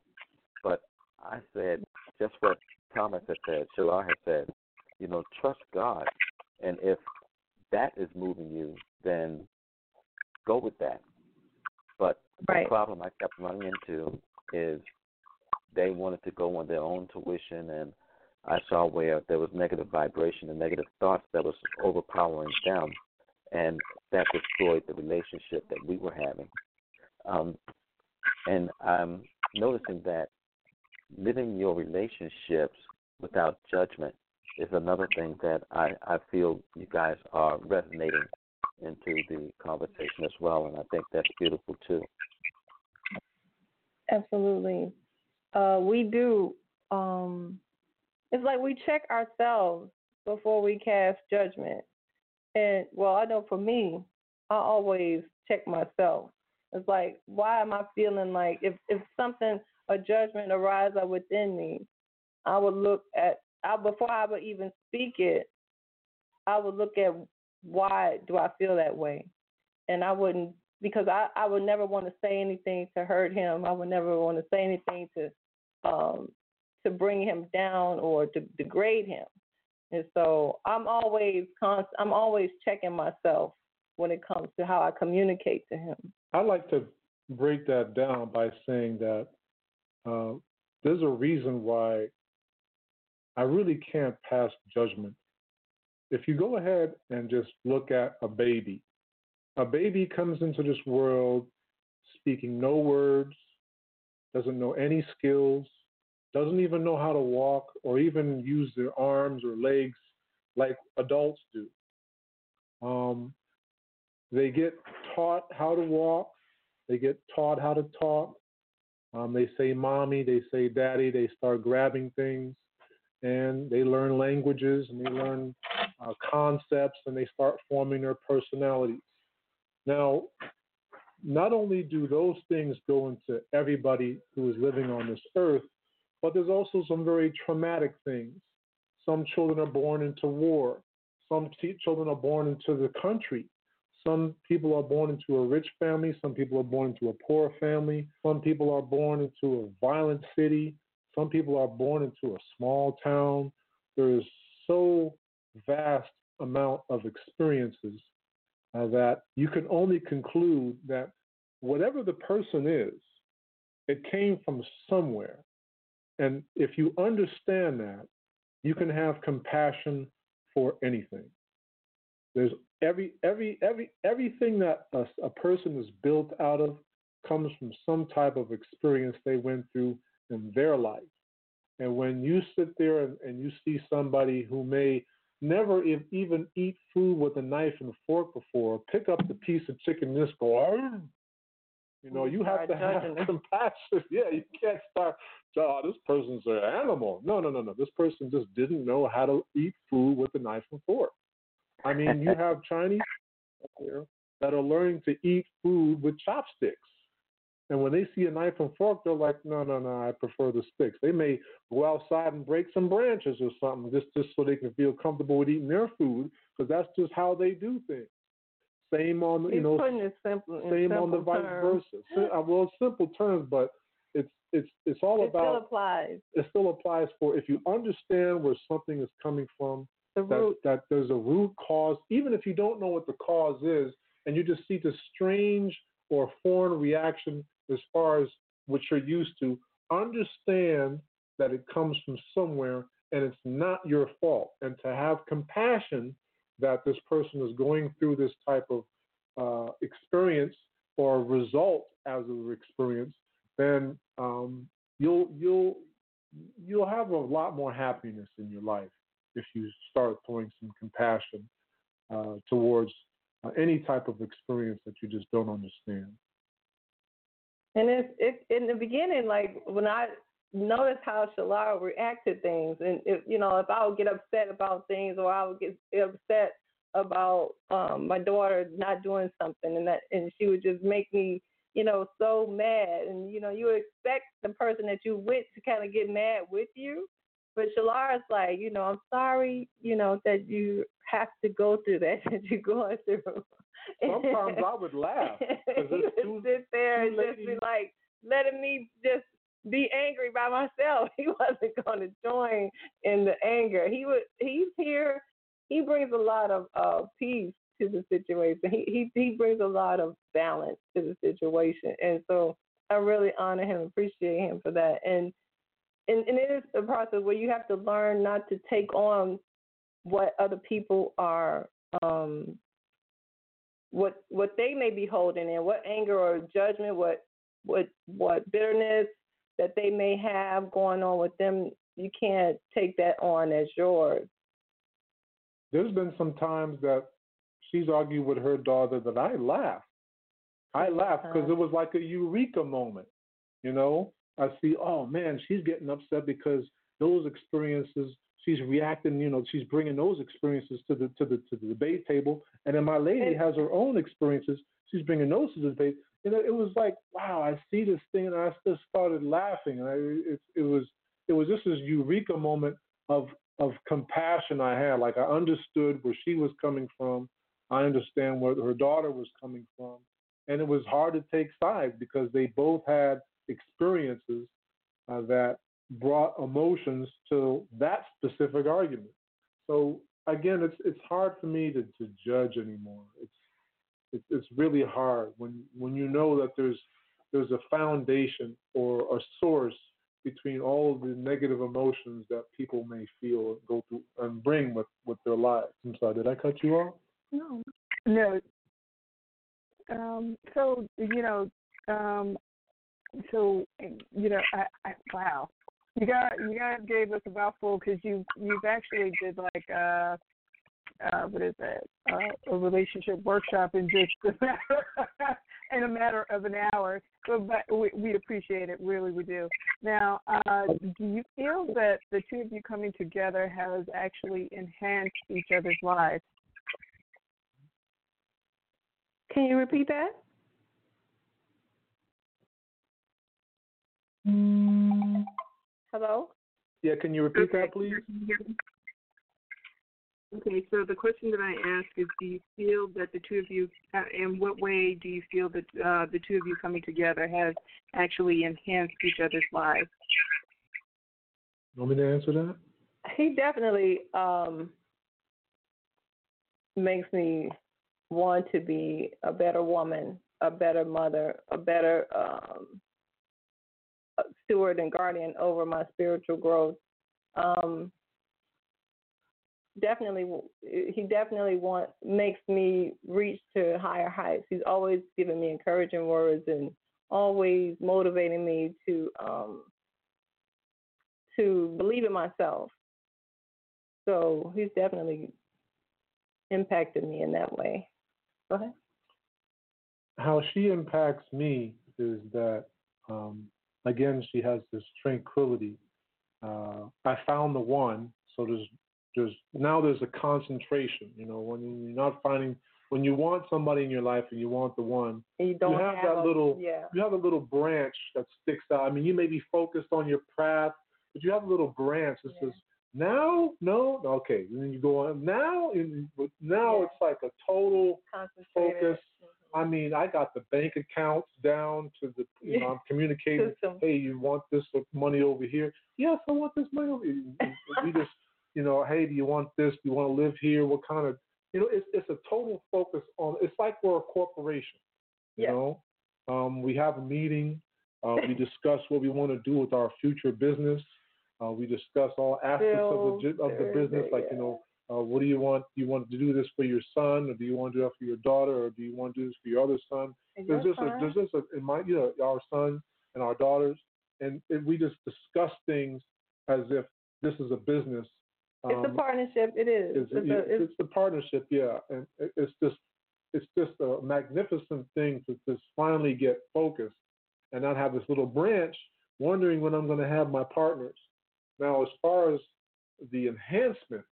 But I said just what Thomas had said, Shalar had said, you know, trust God. And if that is moving you, then go with that. But right. the problem I kept running into is they wanted to go on their own tuition and I saw where there was negative vibration and negative thoughts that was overpowering them and that destroyed the relationship that we were having. Um, and I'm noticing that living your relationships without judgment is another thing that I, I feel you guys are resonating into the conversation as well, and I think that's beautiful too. Absolutely. Uh, we do. Um, it's like we check ourselves before we cast judgment. And well, I know for me, I always check myself. It's like, why am I feeling like if if something a judgment arises within me, I would look at I before I would even speak it, I would look at why do I feel that way, and I wouldn't because I I would never want to say anything to hurt him. I would never want to say anything to um to bring him down or to degrade him. And so I'm always const- I'm always checking myself when it comes to how I communicate to him. I like to break that down by saying that uh, there's a reason why I really can't pass judgment. If you go ahead and just look at a baby, a baby comes into this world speaking no words, doesn't know any skills, doesn't even know how to walk or even use their arms or legs like adults do. Um, they get taught how to walk, they get taught how to talk. Um, they say mommy, they say daddy, they start grabbing things, and they learn languages and they learn uh, concepts and they start forming their personalities. Now, not only do those things go into everybody who is living on this earth, but there's also some very traumatic things. Some children are born into war. Some t- children are born into the country. Some people are born into a rich family. Some people are born into a poor family. Some people are born into a violent city. Some people are born into a small town. There is so vast amount of experiences uh, that you can only conclude that whatever the person is, it came from somewhere. And if you understand that, you can have compassion for anything. There's every every every everything that a, a person is built out of comes from some type of experience they went through in their life. And when you sit there and, and you see somebody who may never even eat food with a knife and fork before, pick up the piece of chicken and just go, you know, you have to have compassion. Yeah, you can't start, oh, this person's an animal. No, no, no, no. This person just didn't know how to eat food with a knife and fork. I mean, you have Chinese that are learning to eat food with chopsticks. And when they see a knife and fork, they're like, no, no, no, I prefer the sticks. They may go outside and break some branches or something just, just so they can feel comfortable with eating their food because that's just how they do things. Same on, you know, simple, same on the vice terms. versa. Uh, well, simple terms, but it's it's it's all it about. still applies. It still applies for if you understand where something is coming from. The that, root. that there's a root cause, even if you don't know what the cause is, and you just see the strange or foreign reaction as far as what you're used to, understand that it comes from somewhere and it's not your fault. And to have compassion that this person is going through this type of uh, experience or result as an experience, then um, you'll you'll you'll have a lot more happiness in your life if you start throwing some compassion uh, towards uh, any type of experience that you just don't understand. And it's it in the beginning, like when I noticed how Shalara reacted things, and if you know, if I would get upset about things, or I would get upset about um my daughter not doing something, and that, and she would just make me, you know, so mad. And you know, you would expect the person that you with to kind of get mad with you, but Shalara's like, you know, I'm sorry, you know, that you have to go through that that you're going through. Sometimes I would laugh. He would two- sit there and just be ladies- like letting me just be angry by myself. He wasn't going to join in the anger. He would. He's here. He brings a lot of uh, peace to the situation. He he he brings a lot of balance to the situation, and so I really honor him, appreciate him for that. And and, and it is a process where you have to learn not to take on what other people are um what what they may be holding in, what anger or judgment, what what what bitterness that they may have going on with them, you can't take that on as yours. There's been some times that she's argued with her daughter that I laughed. I laughed because uh-huh. it was like a eureka moment. You know, I see, oh man, she's getting upset because those experiences. She's reacting. You know, she's bringing those experiences to the to the to the debate table, and then my lady has her own experiences. She's bringing those to the debate. And it, it was like, wow, I see this thing, and I just started laughing. And I, it, it was it was just this eureka moment of of compassion I had. Like I understood where she was coming from. I understand where her daughter was coming from. And it was hard to take sides because they both had experiences uh, that brought emotions to that specific argument. So again, it's it's hard for me to, to judge anymore. It's it's it's really hard when when you know that there's there's a foundation or a source between all the negative emotions that people may feel and go through and bring with with their lives. I'm sorry, did I cut you off? No. No. Um, so you know, um, so you know, I, I wow, you got you guys gave us a mouthful because you you've actually did like uh, uh, what is that? Uh, a relationship workshop in just a matter in a matter of an hour. So, but we, we appreciate it, really, we do. Now, uh, do you feel that the two of you coming together has actually enhanced each other's lives? Can you repeat that? Hello? Yeah, can you repeat that, please? Okay, so the question that I ask is, do you feel that the two of you, uh, in what way do you feel that uh, the two of you coming together has actually enhanced each other's lives? You want me to answer that? He definitely um, makes me want to be a better woman, a better mother, a better um, steward and guardian over my spiritual growth. Um, definitely, he definitely want makes me reach to higher heights. He's always giving me encouraging words and always motivating me to um, to believe in myself. So he's definitely impacted me in that way. Go ahead. How she impacts me is that, um, again, she has this tranquility. Uh, I found the one, so there's there's now there's a concentration. You know, when you're not finding when you want somebody in your life and you want the one, and you don't you have, have that a, little yeah. you have a little branch that sticks out. I mean, you may be focused on your path, but you have a little branch that Yeah. says, "Now, no, okay." And then you go on. Now, and- now Yeah. it's like a total focus. I mean, I got the bank accounts down to the, you know, I'm communicating. Hey, you want this money over here? Yes, I want this money over here. We just, you know, hey, do you want this? Do you want to live here? What kind of, you know, it's it's a total focus on. It's like we're a corporation. You Yeah. know, um, we have a meeting. Uh, we discuss what we want to do with our future business. Uh, we discuss all aspects of the, of the business, like you know, uh, what do you want? Do you want to do this for your son, or do you want to do that for your daughter, or do you want to do this for your other son? And There's just a, there's just a, in my, you know, our son and our daughters, and, and we just discuss things as if this is a business. it's a Um, partnership. It is. it's, It's, a, it's it's the partnership, yeah, and it- it's just it's just a magnificent thing to just finally get focused and not have this little branch wondering when I'm going to have my partners. Now, as far as the enhancement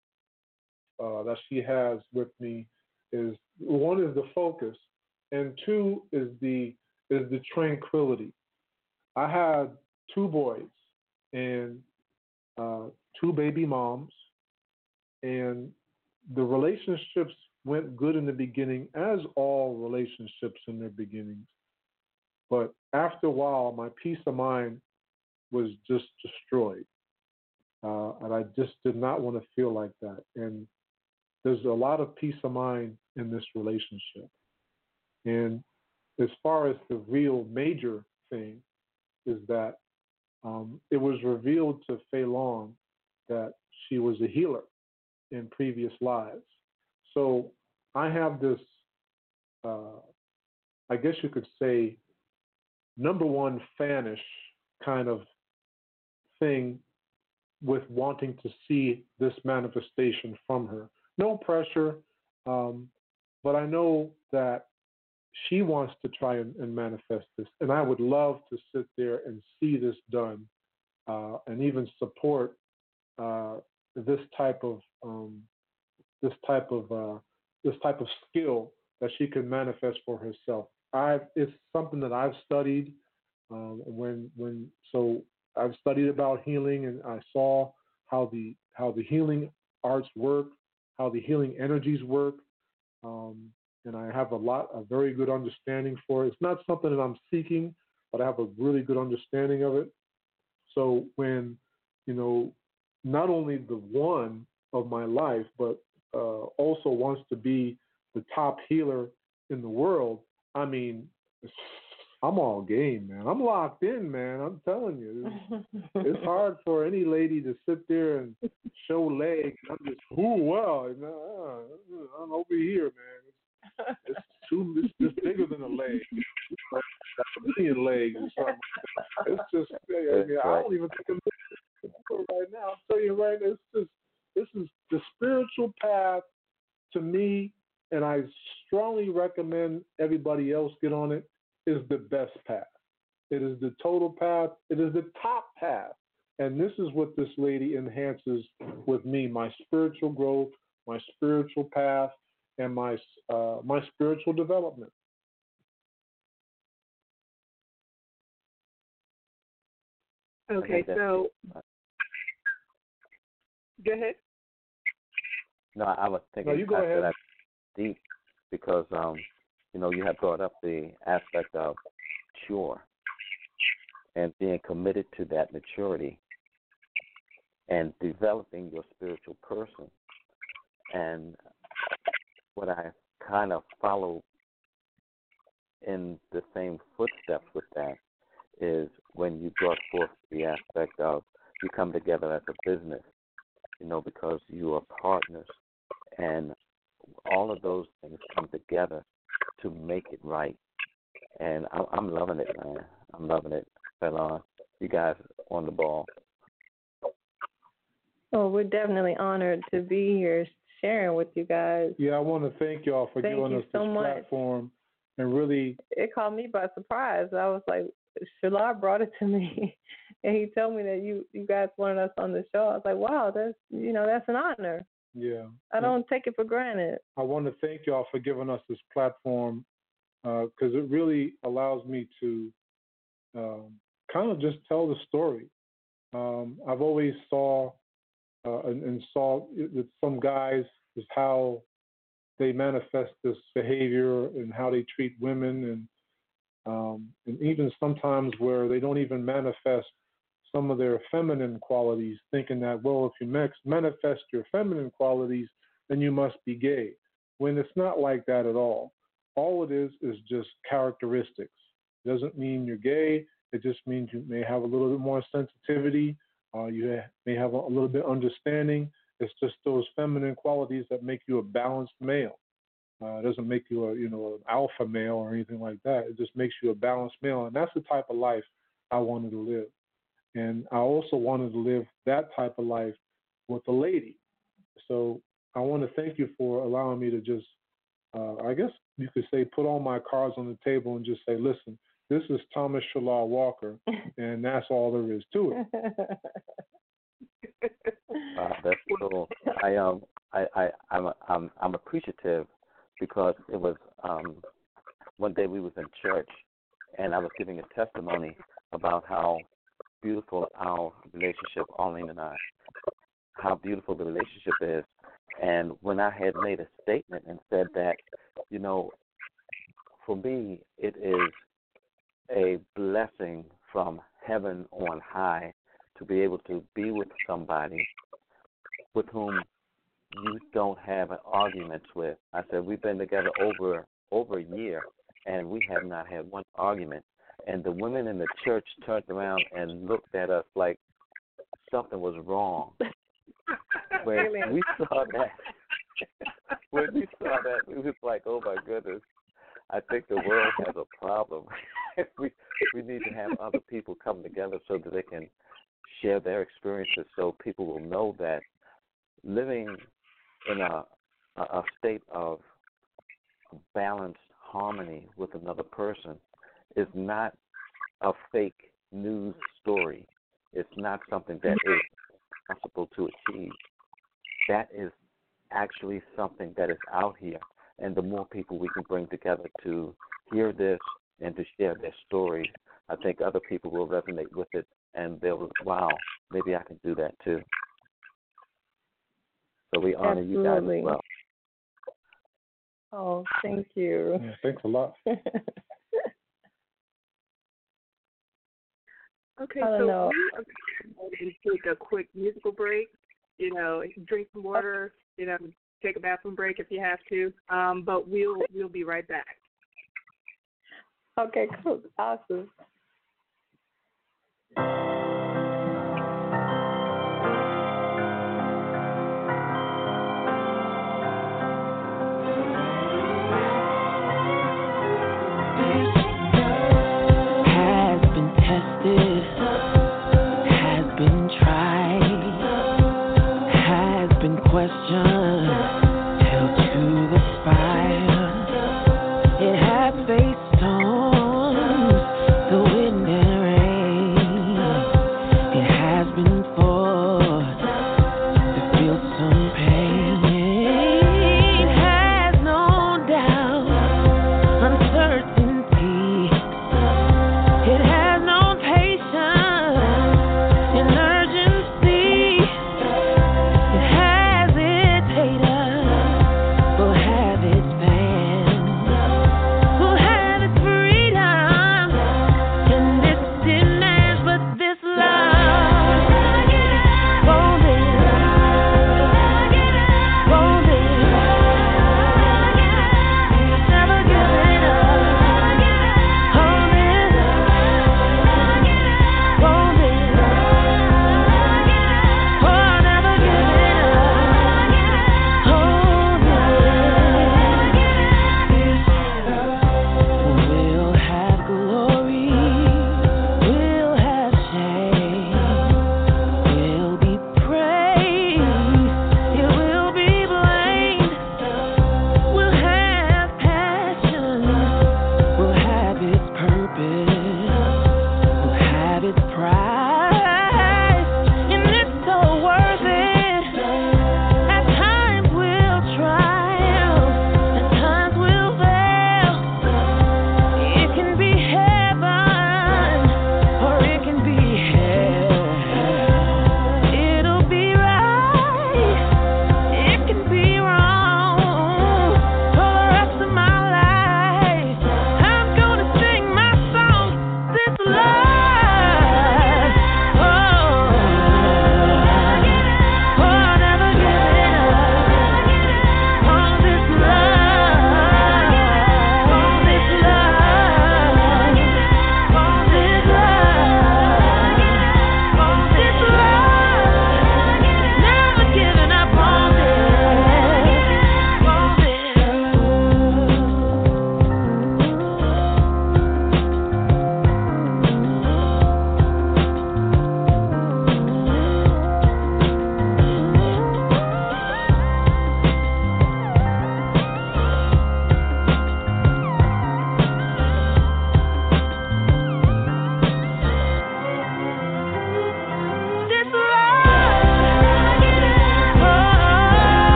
uh, that she has with me is one is the focus, and two is the is the tranquility. I had two boys and uh, two baby moms, and the relationships went good in the beginning, as all relationships in their beginnings. But after a while, my peace of mind was just destroyed. Uh, and I just did not want to feel like that. And there's a lot of peace of mind in this relationship. And as far as the real major thing is that um, it was revealed to Fe'Laun that she was a healer in previous lives. So I have this, uh, I guess you could say, number one fanish kind of thing with wanting to see this manifestation from her. No pressure, um, but I know that she wants to try and, and manifest this, and I would love to sit there and see this done, uh, and even support uh, this type of um, this type of uh, this type of skill that she can manifest for herself. I it's something that I've studied um, when when so I've studied about healing and I saw how the how the healing arts work, how the healing energies work, um, and I have a lot a very good understanding for it. It's not something that I'm seeking, but I have a really good understanding of it. So when you know not only the one of my life, but uh, also wants to be the top healer in the world, I mean, I'm all game, man. I'm locked in, man. I'm telling you, it's, it's hard for any lady to sit there and show legs. I'm just, ooh, wow, no, uh, I'm over here, man. It's, it's too, it's just bigger than a leg. Like a million legs or something. It's just, I, mean, I don't even think I'm right now. I'm telling you right, it's just, this is the spiritual path to me, and I strongly recommend everybody else get on it, is the best path. It is the total path. It is the top path. And this is what this lady enhances with me my spiritual growth, my spiritual path, and my, uh, my spiritual development. Okay, so go ahead. No, I was thinking No, you go after ahead. that deep because um, you know, you have brought up the aspect of pure and being committed to that maturity and developing your spiritual person. And what I kind of follow in the same footsteps with that is when you brought forth the aspect of you come together as a business, you know, because you are partners, and all of those things come together to make it right. And I'm, I'm loving it, man. I'm loving it. Fe'Laun, you guys on the ball. Well, we're definitely honored to be here sharing with you guys. Yeah, I want to thank y'all for Thank giving you us so this much. platform and really It caught me by surprise. I was like, Shalar brought it to me, and he told me that you you guys wanted us on the show. I was like, wow, that's you know that's an honor. Yeah. I don't take it for granted. I want to thank y'all for giving us this platform because it really allows me to um, kind of just tell the story. Um, I've always saw uh, and, and saw with some guys is how they manifest this behavior and how they treat women and um, and even sometimes where they don't even manifest some of their feminine qualities, thinking that well, if you max- manifest your feminine qualities, then you must be gay. When it's not like that at all. All it is is just characteristics. It doesn't mean you're gay. It just means you may have a little bit more sensitivity. Uh, you may have a, a little bit understanding. It's just those feminine qualities that make you a balanced male. Uh, it doesn't make you a you know an alpha male or anything like that. It just makes you a balanced male, and that's the type of life I wanted to live. And I also wanted to live that type of life with a lady. So I want to thank you for allowing me to just, uh, I guess you could say, put all my cards on the table and just say, listen, this is Thomas Shalar Walker, and that's all there is to it. Wow, that's cool. I um I I I'm I'm I'm appreciative because it was um one day we was in church and I was giving a testimony about how beautiful our relationship, Arlene and I, how beautiful the relationship is. And when I had made a statement and said that, you know, for me it is a blessing from heaven on high to be able to be with somebody with whom you don't have an arguments with. I said we've been together over over a year and we have not had one argument. And the women in the church turned around and looked at us like something was wrong. When Really? we saw that when we saw that we was like, Oh my goodness, I think the world has a problem. we we need to have other people come together so that they can share their experiences so people will know that living in a a a state of balanced harmony with another person is not a fake news story. It's not something that is possible to achieve. That is actually something that is out here. And the more people we can bring together to hear this and to share their stories, I think other people will resonate with it and they'll, wow, maybe I can do that too. So we honor you guys Absolutely. as well. oh, thank you. Yeah, thanks a lot. Okay, so know. we take a quick musical break. You know, drink some water. You know, take a bathroom break if you have to. Um, but we'll we'll be right back. okay, cool. Awesome.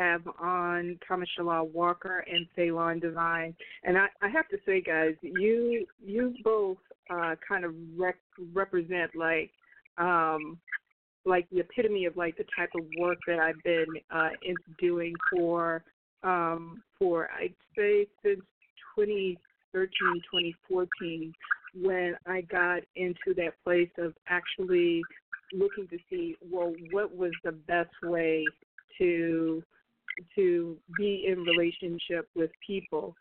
Have on Thomas Shalar Walker and Fe'Laun Devine. And I, I have to say, guys, you you both uh, kind of rec- represent like um, like the epitome of like the type of work that I've been uh, doing for um, for I'd say since 2013, 2014, when I got into that place of actually looking to see well what was the best way to to be in relationship with people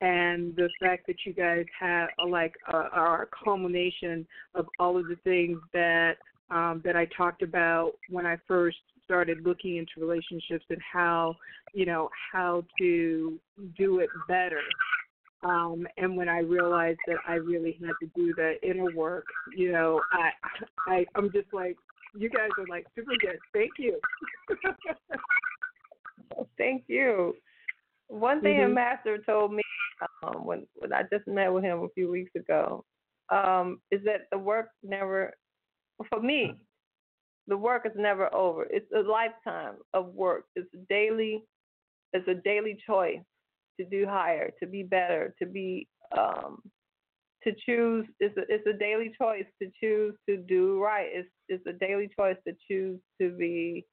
and the fact that you guys have a, like a, are a culmination of all of the things that um, that I talked about when I first started looking into relationships and how you know how to do it better. Um, and when I realized that I really had to do the inner work, you know, I, I I'm just like, you guys are like super good. Thank you. Thank you. One thing Mhm. a master told me um, when when I just met with him a few weeks ago um, is that the work never, for me, the work is never over. It's a lifetime of work. It's a daily, it's a daily choice to do higher, to be better, to be, um, to choose. It's a it's a daily choice to choose to do right. It's it's a daily choice to choose to be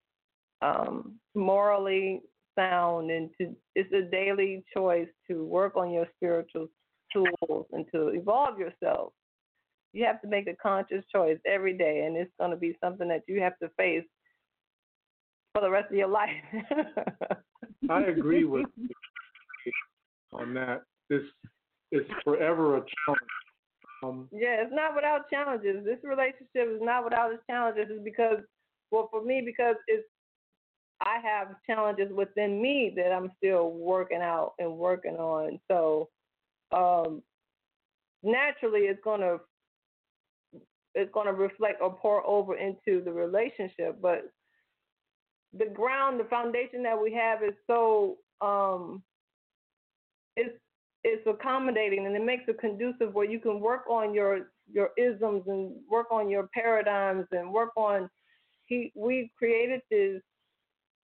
um, morally sound and to it's a daily choice to work on your spiritual tools and to evolve yourself. You have to make a conscious choice every day and it's going to be something that you have to face for the rest of your life. I agree with you on that. It's it's forever a challenge. Um, yeah, it's not without challenges. This relationship is not without its challenges. It's because, well, for me, because it's I have challenges within me that I'm still working out and working on. So um, naturally, it's gonna it's gonna reflect or pour over into the relationship. But the ground, the foundation that we have is so um, it's it's accommodating and it makes it conducive where you can work on your your isms and work on your paradigms and work on he we created this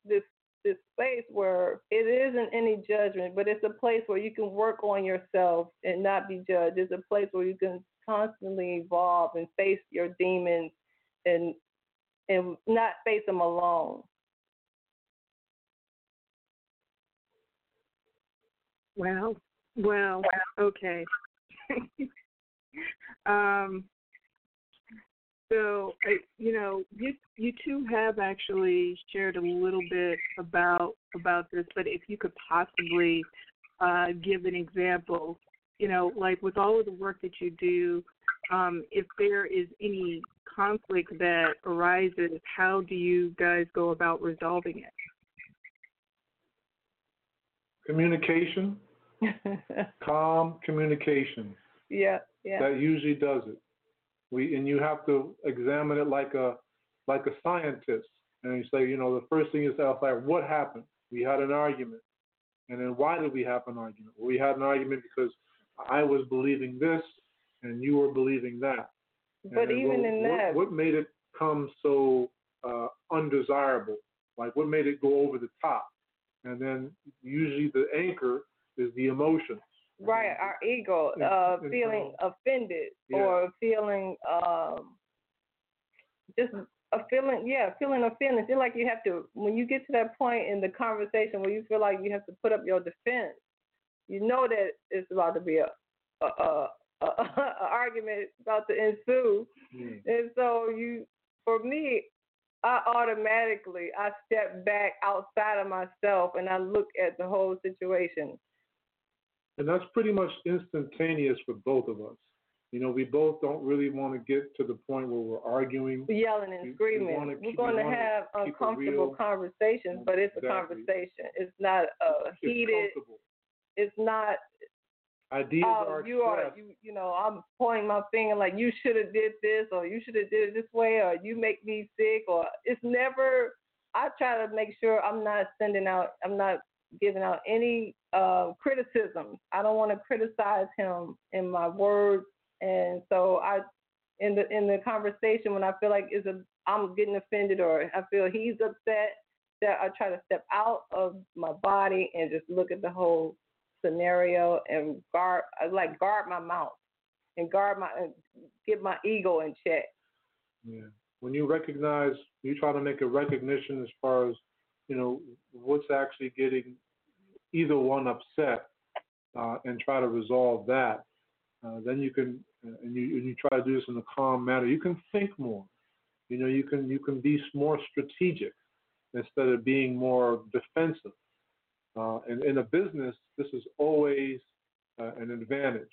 this this space where it isn't any judgment, but it's a place where you can work on yourself and not be judged. It's a place where you can constantly evolve and face your demons and and not face them alone. Wow. Well, okay. um, so, you know, you you two have actually shared a little bit about about this, but if you could possibly uh, give an example, you know, like with all of the work that you do, um, if there is any conflict that arises, how do you guys go about resolving it? communication, calm communication. yeah, yeah. That usually does it. We and you have to examine it like a like a scientist, and you say, you know, the first thing is to ask, like, what happened? We had an argument, and then why did we have an argument? Well, we had an argument because I was believing this, and you were believing that. But even what, in what- that, what made it come so uh, undesirable? Like, what made it go over the top? And then usually the anchor is the emotions. Right, our ego, uh, feeling offended Yeah. or feeling um, just a feeling, yeah, feeling offended. Feel like you have to when you get to that point in the conversation where you feel like you have to put up your defense. You know that it's about to be a a, a, a, a argument about to ensue, Mm. and so you, for me, I automatically I step back outside of myself and I look at the whole situation. And that's pretty much instantaneous for both of us. You know, we both don't really want to get to the point where we're arguing. yelling and we screaming. wanna We're going to have uncomfortable conversations, but it's a conversation. It's not uh, a It's heated. It's not. Ideas Oh, are you are you. You know, I'm pointing my finger like you should have did this, or you should have did it this way, or you make me sick, or it's never. I try to make sure I'm not sending out. I'm not giving out any uh, criticisms. I don't want to criticize him in my words, and so I, in the in the conversation when I feel like is a I'm getting offended or I feel he's upset, that I try to step out of my body and just look at the whole scenario and guard. I like guard my mouth and guard my and get my ego in check. Yeah. When you recognize, you try to make a recognition as far as you know what's actually getting either one upset, uh, and try to resolve that. Uh, then you can, uh, and you and you try to do this in a calm manner. You can think more. You know, you can you can be more strategic instead of being more defensive. Uh, and in a business, this is always uh, an advantage.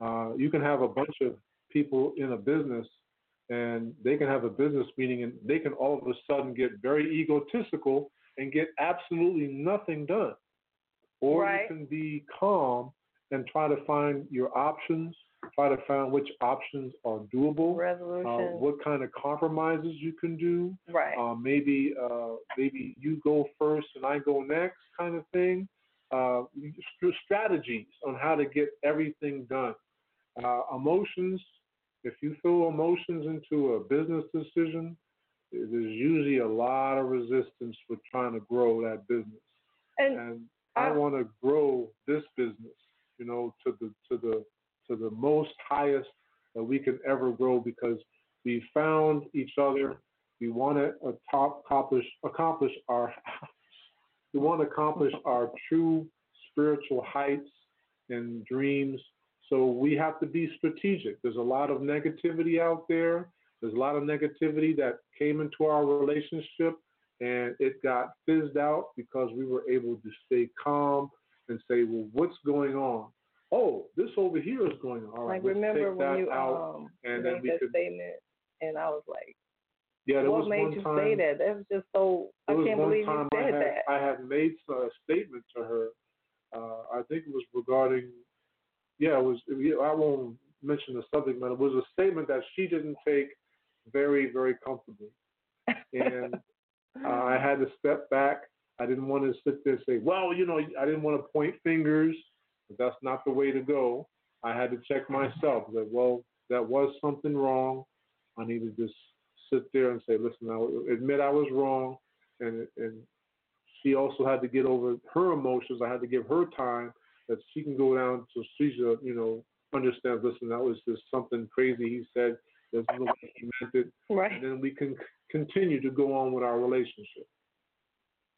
Uh, you can have a bunch of people in a business and they can have a business meeting and they can all of a sudden get very egotistical and get absolutely nothing done. Or right. you can be calm and try to find your options, try to find which options are doable, resolution, uh, what kind of compromises you can do. Right. Uh, maybe uh, maybe you go first and I go next, kind of thing. Uh, strategies on how to get everything done. Uh, emotions. If you throw emotions into a business decision, there's usually a lot of resistance with trying to grow that business. And, and I want to grow this business, you know, to the to the to the most highest that we can ever grow because we found each other. We want to accomplish accomplish our we want to accomplish our true spiritual heights and dreams. So we have to be strategic. There's a lot of negativity out there. There's a lot of negativity that came into our relationship and it got fizzed out because we were able to stay calm and say, well, what's going on? Oh, this over here is going on. All right, like remember when you out, um and made then we that could, statement, and I was like, yeah, there what made you time, say that? That was just so. I can't believe you I said had, that. I had made a statement to her. Uh, I think it was regarding, yeah, it was. I won't mention the subject matter. It was a statement that she didn't take very, very comfortably, and uh, I had to step back. I didn't want to sit there and say, well, you know, I didn't want to point fingers. That's not the way to go. I had to check myself that, well, that was something wrong. I need to just sit there and say, listen, I admit I was wrong. And, and she also had to get over her emotions. I had to give her time that she can go down to Caesar, you know, understand, listen, that was just something crazy he said. There's no way he meant it. Right. And then we can continue to go on with our relationship.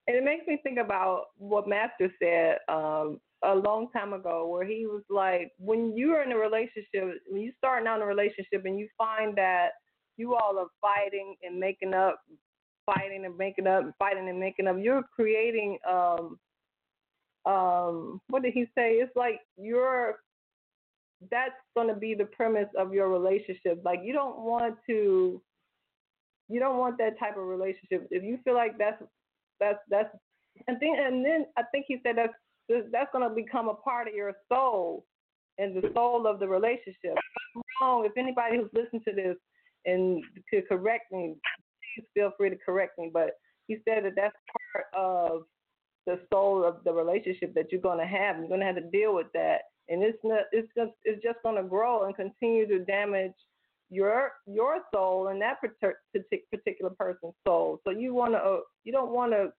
And it makes me think about what Master said um, a long time ago, where he was like, when you're in a relationship, when you're starting out in a relationship and you find that you all are fighting and making up, fighting and making up, fighting and making up, you're creating, um, um, what did he say? It's like you're, that's going to be the premise of your relationship. Like you don't want to, you don't want that type of relationship. If you feel like that's that's that's and then and then I think he said that's that's going to become a part of your soul and the soul of the relationship. Wrong. If anybody who's listened to this and could correct me, please feel free to correct me. But he said that that's part of the soul of the relationship that you're going to have. You're going to have to deal with that, and it's not. It's just. It's just going to grow and continue to damage your your soul and that particular person's soul. So you want to uh, you don't want to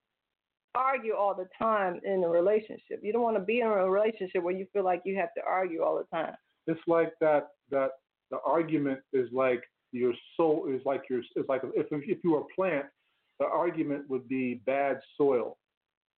argue all the time in a relationship. You don't want to be in a relationship where you feel like you have to argue all the time. It's like that that the argument is like your soul is like your it's like if if you were a plant, the argument would be bad soil.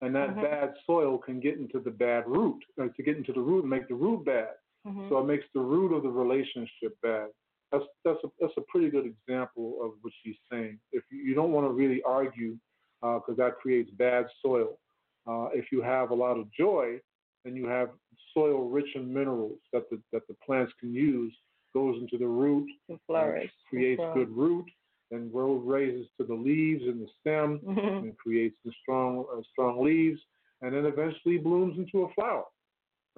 And that mm-hmm. bad soil can get into the bad root, uh, to get into the root and make the root bad. Mm-hmm. So it makes the root of the relationship bad that's that's a that's a pretty good example of what she's saying. If you, you don't want to really argue, because uh, that creates bad soil. Uh, if you have a lot of joy, and you have soil rich in minerals that the that the plants can use, goes into the root, and flourish, creates good root, and grows raises to the leaves and the stem, mm-hmm. and creates the strong uh, strong leaves, and then eventually blooms into a flower,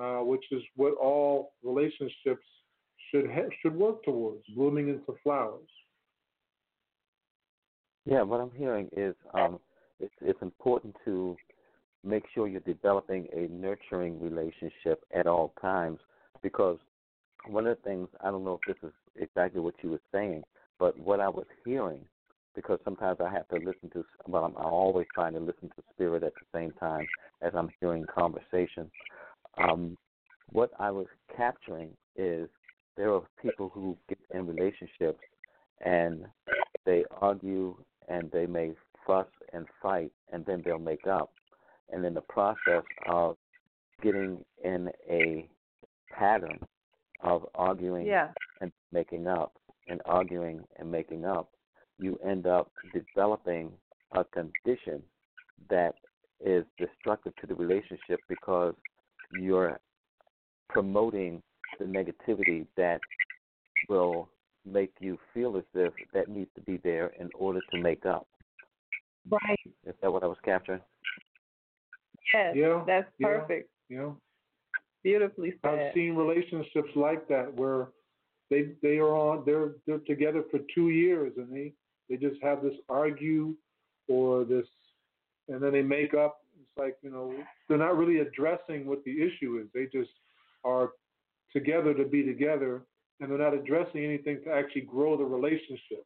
uh, which is what all relationships should ha- should work towards blooming into flowers. Yeah, what I'm hearing is um, it's it's important to make sure you're developing a nurturing relationship at all times because one of the things I don't know if this is exactly what you were saying, but what I was hearing because sometimes I have to listen to. Well, I'm, I'm always trying to listen to spirit at the same time as I'm hearing conversation. Um, what I was capturing is there are people who get in relationships and they argue and they may fuss and fight and then they'll make up. And in the process of getting in a pattern of arguing Yeah. and making up and arguing and making up, you end up developing a condition that is destructive to the relationship because you're promoting the negativity that will make you feel as if that needs to be there in order to make up. Right. Is that what I was capturing? Yes. Yeah, That's perfect. Yeah. know, Beautifully said. I've seen relationships like that where they they are on they're they're together for two years and they they just have this argue or this and then they make up. It's like you know they're not really addressing what the issue is. They just are together to be together and they're not addressing anything to actually grow the relationship.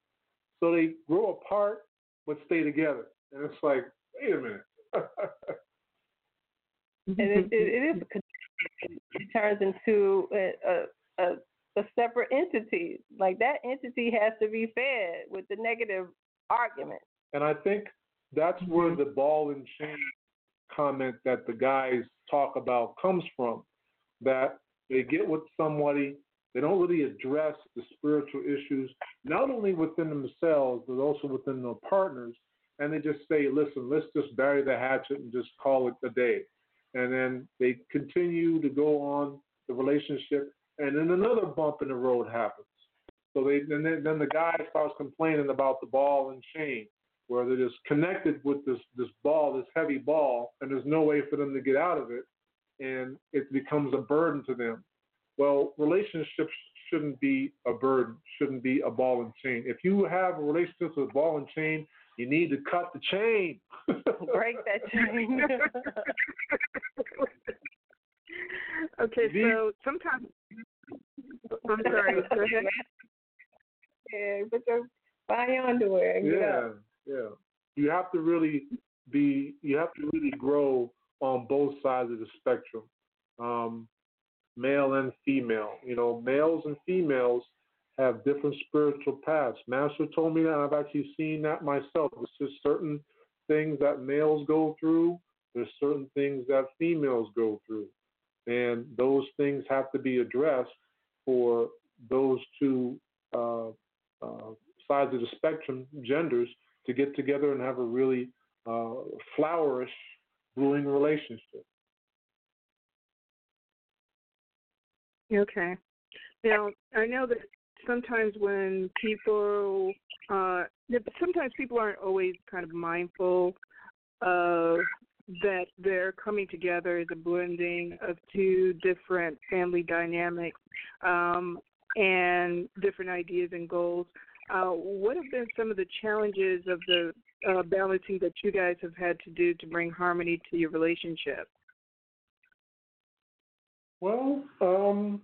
So they grow apart but stay together. And it's like, wait a minute. and it, it, it is it turns into a, a, a, a separate entity. Like that entity has to be fed with the negative argument. And I think that's where the ball and chain comment that the guys talk about comes from. That they get with somebody, they don't really address the spiritual issues, not only within themselves, but also within their partners. And they just say, listen, let's just bury the hatchet and just call it a day. And then they continue to go on the relationship, and then another bump in the road happens. So they, and then, then the guy starts complaining about the ball and chain where they're just connected with this this ball, this heavy ball, and there's no way for them to get out of it, and it becomes a burden to them. Well, relationships shouldn't be a burden, shouldn't be a ball and chain. If you have a relationship with a ball and chain, you need to cut the chain. Break that chain. okay, so sometimes I'm sorry. Go ahead. yeah, put your buy your underwear yeah, yeah. You have to really be. You have to really grow on both sides of the spectrum, um, male and female. You know, males and females have different spiritual paths. Master told me that. and I've actually seen that myself. It's just certain things that males go through. There's certain things that females go through, and those things have to be addressed for those two uh, uh, sides of the spectrum, genders, to get together and have a really uh, flourish, brewing relationship. Okay. Now I know that sometimes when people, uh, sometimes people aren't always kind of mindful of that they're coming together as a blending of two different family dynamics um, and different ideas and goals. Uh, what have been some of the challenges of the uh, balancing that you guys have had to do to bring harmony to your relationship? Well, um,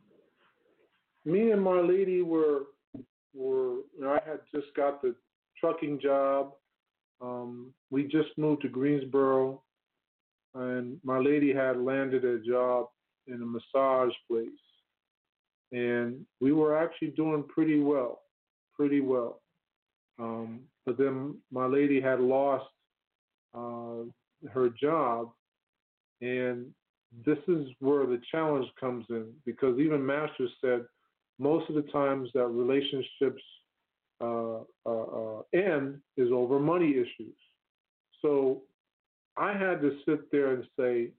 me and my lady were were. I had just got the trucking job. Um, we just moved to Greensboro, and my lady had landed a job in a massage place, and we were actually doing pretty well, pretty well. Um, but then my lady had lost uh, her job, and this is where the challenge comes in because even Masters said most of the times that relationships uh, uh, uh, end is over money issues. So I had to sit there and say,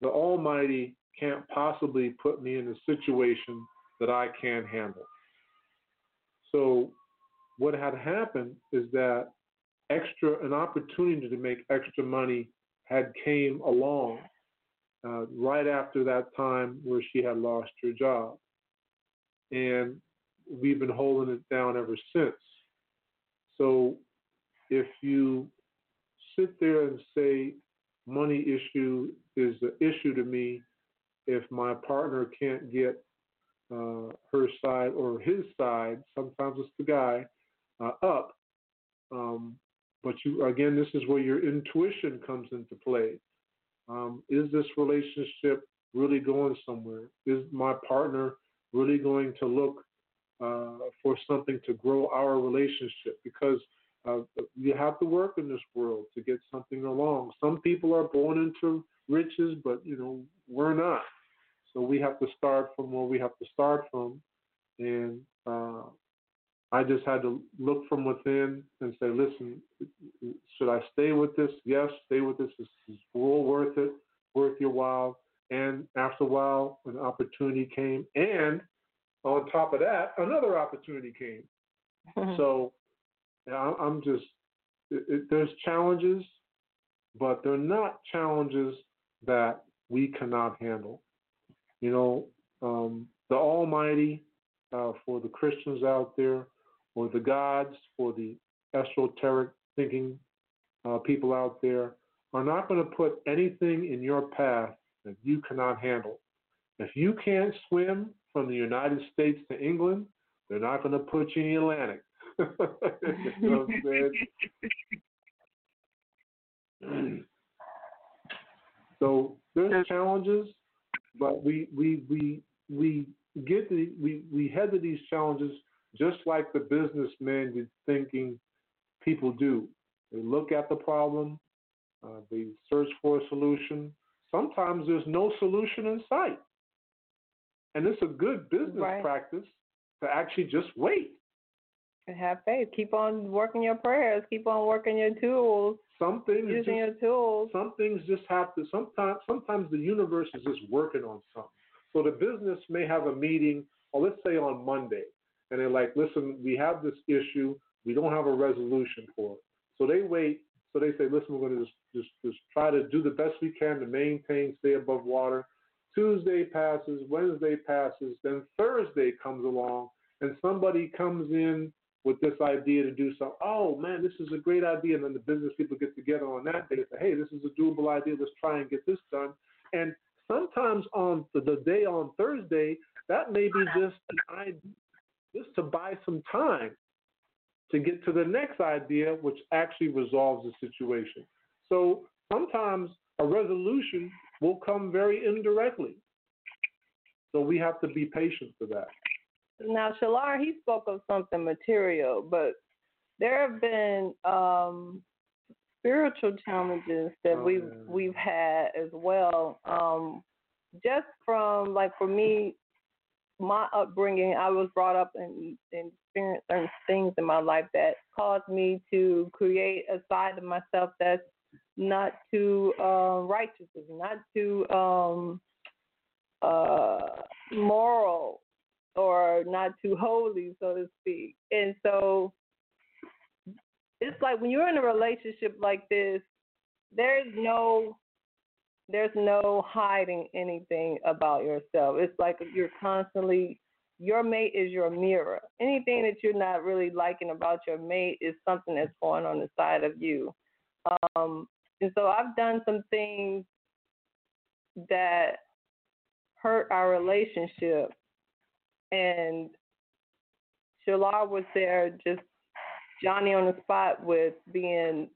the Almighty can't possibly put me in a situation that I can't handle. So what had happened is that extra an opportunity to make extra money had came along uh, right after that time where she had lost her job. And we've been holding it down ever since. So if you sit there and say, money issue is an issue to me, if my partner can't get uh, her side or his side, sometimes it's the guy, uh, up, Um, but you again, this is where your intuition comes into play. Um, is this relationship really going somewhere? Is my partner really going to look uh, for something to grow our relationship? Because uh, you have to work in this world to get something along. Some people are born into riches, but you know we're not. So we have to start from where we have to start from, and uh, I just had to look from within and say, listen, should I stay with this? Yes, stay with this. It's all worth it, worth your while. And after a while, an opportunity came. And on top of that, another opportunity came. so I'm just, it, it, there's challenges, but they're not challenges that we cannot handle. You know, um, the Almighty, uh, for the Christians out there, or the gods for the esoteric thinking uh, people out there are not going to put anything in your path that you cannot handle. If you can't swim from the United States to England, they're not going to put you in the Atlantic. you know so there's challenges, but we we we we get the we we head to these challenges just like the businessmen you're thinking people do. They look at the problem, uh, they search for a solution. Sometimes there's no solution in sight. And it's a good business right. practice to actually just wait. Have faith. Keep on working your prayers. Keep on working your tools. Some things using just, your tools. Some things just have to. Sometimes, sometimes the universe is just working on something. So the business may have a meeting, or let's say on Monday, and they're like, listen, we have this issue, we don't have a resolution for it. So they wait. So they say, listen, we're going to just, just, just try to do the best we can to maintain, stay above water. Tuesday passes, Wednesday passes, then Thursday comes along, and somebody comes in with this idea to do something. Oh man, this is a great idea. And then the business people get together on that day and say, hey, this is a doable idea. Let's try and get this done. And sometimes on the, the day on Thursday, that may be just an idea just to buy some time to get to the next idea, which actually resolves the situation. So sometimes a resolution will come very indirectly. So we have to be patient for that. Now, Shalar, he spoke of something material, but there have been um, spiritual challenges that oh, we've we've had as well. Um, just from like for me, my upbringing, I was brought up and, and experienced certain things in my life that caused me to create a side of myself that's not too uh, righteous, not too um, uh, moral, or not too holy, so to speak. And so it's like when you're in a relationship like this, there's no there's no hiding anything about yourself. It's like you're constantly your mate is your mirror. Anything that you're not really liking about your mate is something that's going on the side of you. Um, and so I've done some things that hurt our relationship, and Shalar was there just Johnny on the spot with being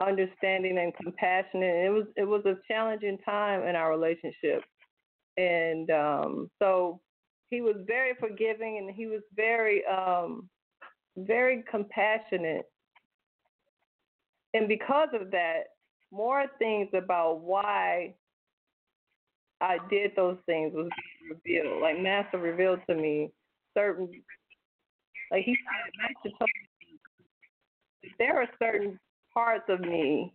understanding and compassionate. It was it was a challenging time in our relationship, and um, so he was very forgiving and he was very um, very compassionate. And because of that, more things about why I did those things was revealed. Like Master revealed to me certain, like he said, Master told me there are certain parts of me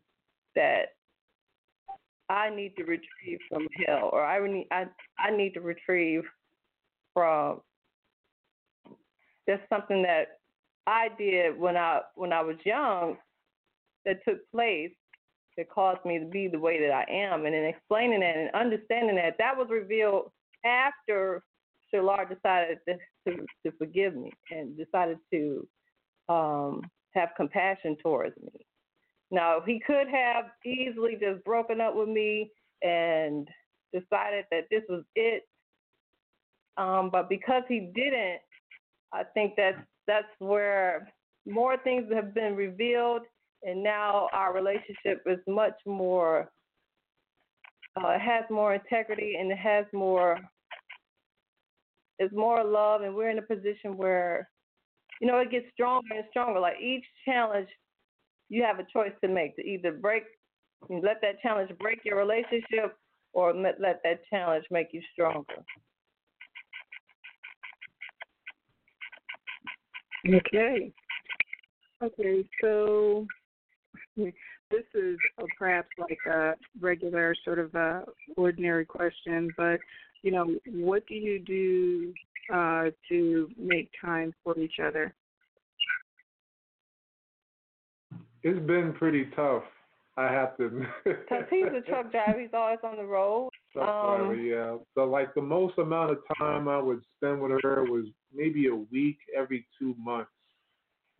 that I need to retrieve from hell, or I need I I need to retrieve from just something that I did when I when I was young that took place that caused me to be the way that I am, and in explaining that and understanding that, that was revealed after Shalar decided to, to, to forgive me and decided to um, have compassion towards me. Now, he could have easily just broken up with me and decided that this was it. Um, but because he didn't, I think that's that's where more things have been revealed, and now our relationship is much more. Uh, it has more integrity and it has more. It's more love, and we're in a position where, you know, it gets stronger and stronger. Like each challenge, you have a choice to make to either break, let that challenge break your relationship, or let, let that challenge make you stronger. Okay. Okay, so this is uh, perhaps like a regular sort of a ordinary question, but you know, what do you do uh, to make time for each other? It's been pretty tough. I have to admit. Because he's a truck driver, he's always on the road. Truck Um, driver, yeah. So like the most amount of time I would spend with her was maybe a week every two months.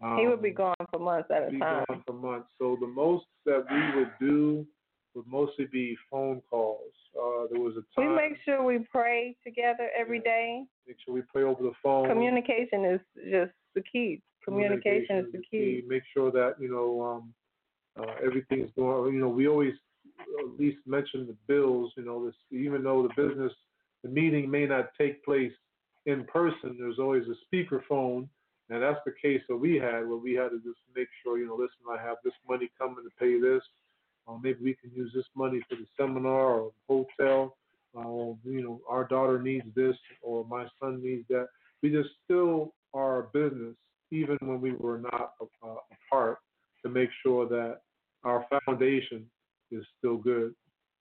Um, he would be gone for months at a be time. gone for months. So the most that we would do would mostly be phone calls. Uh, there was a time. We make sure we pray together every day. make sure we pray over the phone. Communication is just the key. Communication is the key. Make sure that you know um, uh, everything's going. You know, we always at least mention the bills. You know, this even though the business, the meeting may not take place in person, there's always a speakerphone, and that's the case that we had, where we had to just make sure. You know, listen, I have this money coming to pay this. Or maybe we can use this money for the seminar or hotel. Uh, you know, our daughter needs this, or my son needs that. We just still are a business, even when we were not uh, apart, to make sure that our foundation is still good.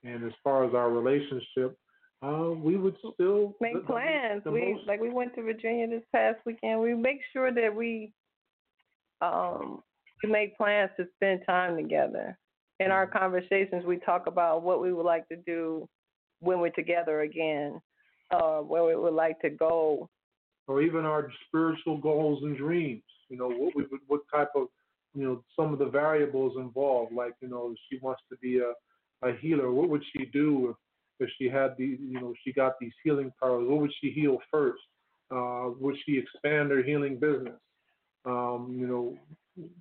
And as far as our relationship, we would still Make the- the- plans. the we most- like we went to Virginia this past weekend. We make sure that we um we make plans to spend time together. In our conversations, we talk about what we would like to do when we're together again, uh, where we would like to go. or even our spiritual goals and dreams. You know, what we would, what type of, you know, some of the variables involved. Like, you know, she wants to be a, a healer. What would she do if, if she had the, you know, she got these healing powers? What would she heal first? Uh, would she expand her healing business? Um, you know,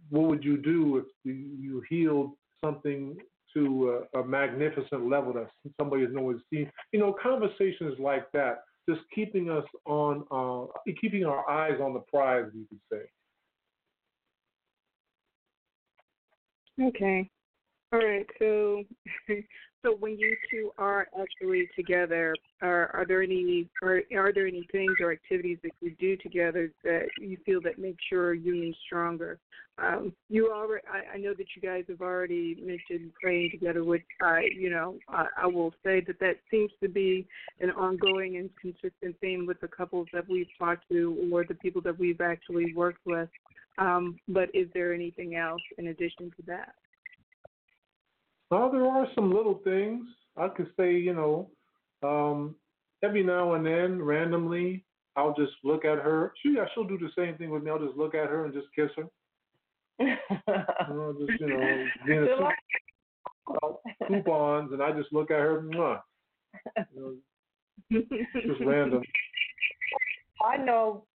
what would you do if you, healed something to a, a magnificent level that somebody has nowhere seen? You know, conversations like that just keeping us on, uh, keeping our eyes on the prize, you could say. Okay. All right. So, so when you two are actually together, are are there any are are there any things or activities that you do together that you feel that make your union stronger? Um, you already, I, I know that you guys have already mentioned praying together, which I, you know, I, I will say that that seems to be an ongoing and consistent theme with the couples that we've talked to or the people that we've actually worked with. Um, but is there anything else in addition to that? Well, there are some little things. I could say, you know, um, every now and then, randomly, I'll just look at her. She, yeah, she'll do the same thing with me. I'll just look at her and just kiss her. Know, just you know, being a July- coup- coupons, and I just look at her. Mwah. You know, just random. I know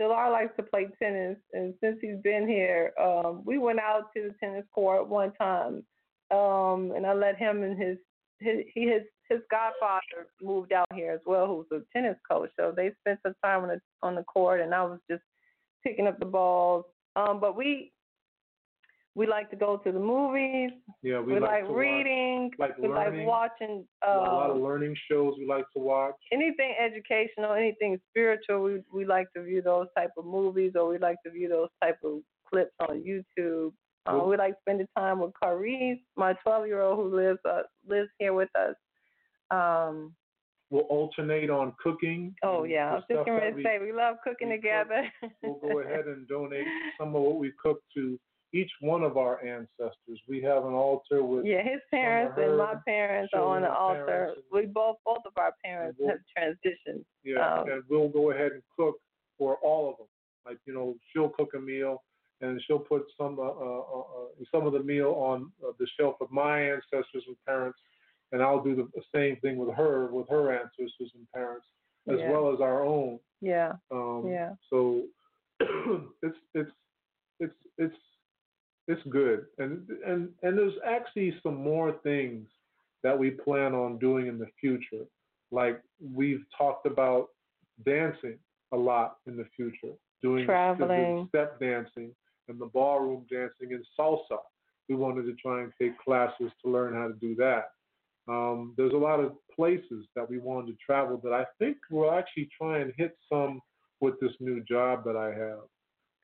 Shalar likes to play tennis, and since he's been here, um, we went out to the tennis court one time, um, and I let him and his his he his his godfather moved out here as well, who's a tennis coach. So they spent some time on the on the court, and I was just picking up the balls. Um, but we we like to go to the movies. Yeah, we, We, like, like, to watch reading. like we learning. like watching. Uh, a lot of Uh, learning shows we like to watch. anything educational, anything spiritual, we we like to view those type of movies, or we like to view those type of clips on YouTube. Well- we like spending time with Carice, my 12 year old who lives uh, lives here with us. Um, We'll alternate on cooking. oh yeah, I was just going to say we love cooking we cook. together. we'll go ahead and donate some of what we cook to each one of our ancestors. We have an altar with yeah, his parents and my parents are on the altar. We both both of our parents we'll- have transitioned. yeah, um, and we'll go ahead and cook for all of them. Like you know, she'll cook a meal, and she'll put some uh, uh, uh, some of the meal on uh, the shelf of my ancestors and parents, and I'll do the same thing with her with her ancestors and parents, as Yeah. well as our own. Yeah, Um, yeah. So it's it's it's it's it's good, and and and there's actually some more things that we plan on doing in the future. Like we've talked about dancing a lot in the future, doing Traveling. step dancing and the ballroom dancing and salsa. We wanted to try and take classes to learn how to do that. Um, there's a lot of places that we wanted to travel that I think we'll actually try and hit some with this new job that I have.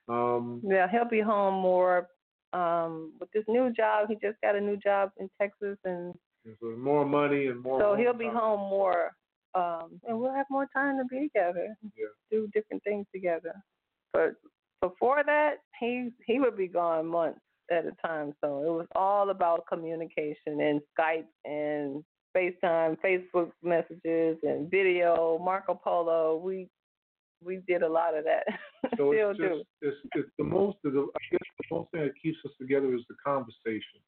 Um, Yeah, he'll be home more. Um, with this new job, he just got a new job in Texas, and so more money and more. so he'll be time. home more. Um, and we'll have more time to be together, Yeah. do different things together. But before that, he he would be gone months at a time. So it was all about communication and Skype and FaceTime, Facebook messages and video, Marco Polo. We we did a lot of that. So Still it's do. just it's it's the most of the I guess the most thing that keeps us together is the conversation.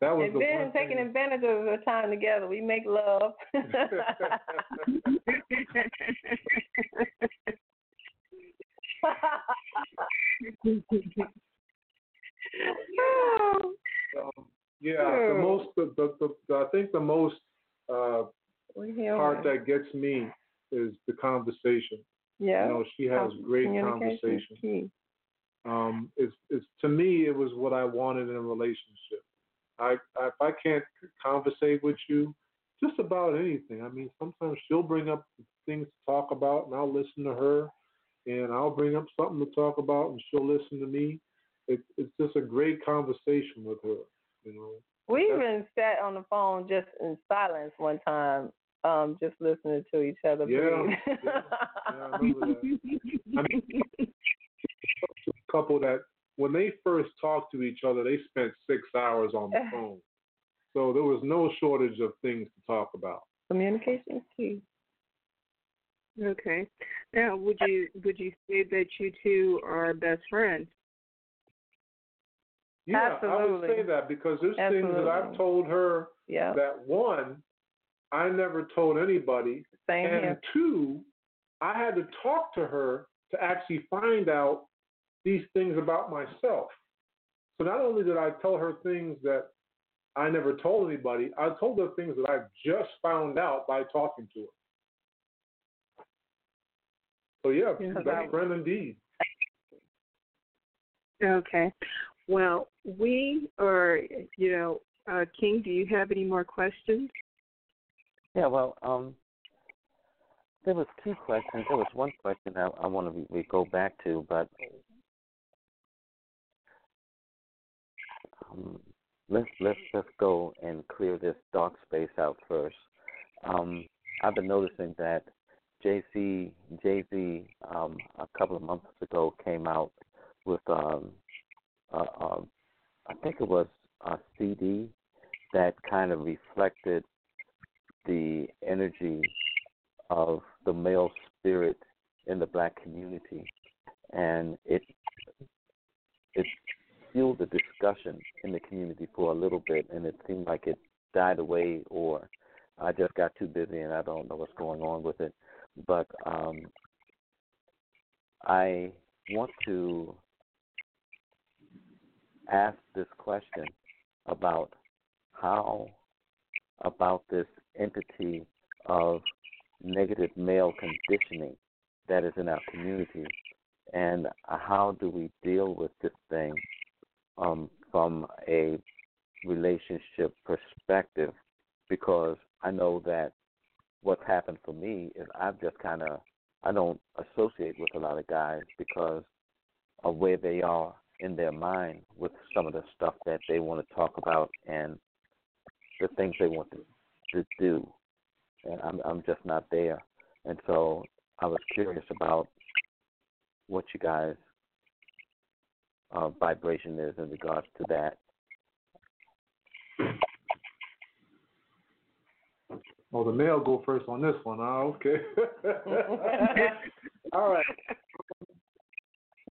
That was And the then one taking thing. advantage of the time together. We make love. um, yeah, the most the, the, the, the I think the most uh, part that gets me is the conversation. yeah. You know, she has Com- great conversation. Um, it's it's to me it was what I wanted in a relationship. I, I if I can't conversate with you, just about anything. I mean, sometimes she'll bring up things to talk about, and I'll listen to her, and I'll bring up something to talk about, and she'll listen to me. It, it's just a great conversation with her. You know. We That's- even sat on the phone just in silence one time, um, just listening to each other Yeah, yeah, yeah, I remember that. I mean, a couple that when they first talked to each other, they spent six hours on the phone. So there was no shortage of things to talk about. Communication is key. Okay. Now, would you would you say that you two are best friends? Yeah, I would say that because there's things that I've told her Yeah. that one, I never told anybody, Same and here. two, I had to talk to her to actually find out these things about myself. So not only did I tell her things that I never told anybody, I told her things that I just found out by talking to her. So yeah, Yeah. best friend indeed. Okay. Well, we are, you know, uh, King. Do you have any more questions? Yeah, well, um, there was two questions. There was one question I, I want to we, we go back to, but um, let's let's just go and clear this dark space out first. Um, I've been noticing that JC Jay Z um, a couple of months ago came out with um, uh, um, I think it was a CD that kind of reflected the energy of the male spirit in the black community, and it it fueled the discussion in the community for a little bit, and it seemed like it died away, or I just got too busy and I don't know what's going on with it. But um, I want to ask this question about how about this entity of negative male conditioning that is in our community and how do we deal with this thing um, from a relationship perspective? Because I know that what's happened for me is I've just kind of I don't associate with a lot of guys because of where they are in their mind with some of the stuff that they want to talk about and the things they want to, to do, and I'm I'm just not there. And so I was curious about what you guys' uh, vibration is in regards to that. Oh, the male go first on this one. Ah, okay. All right.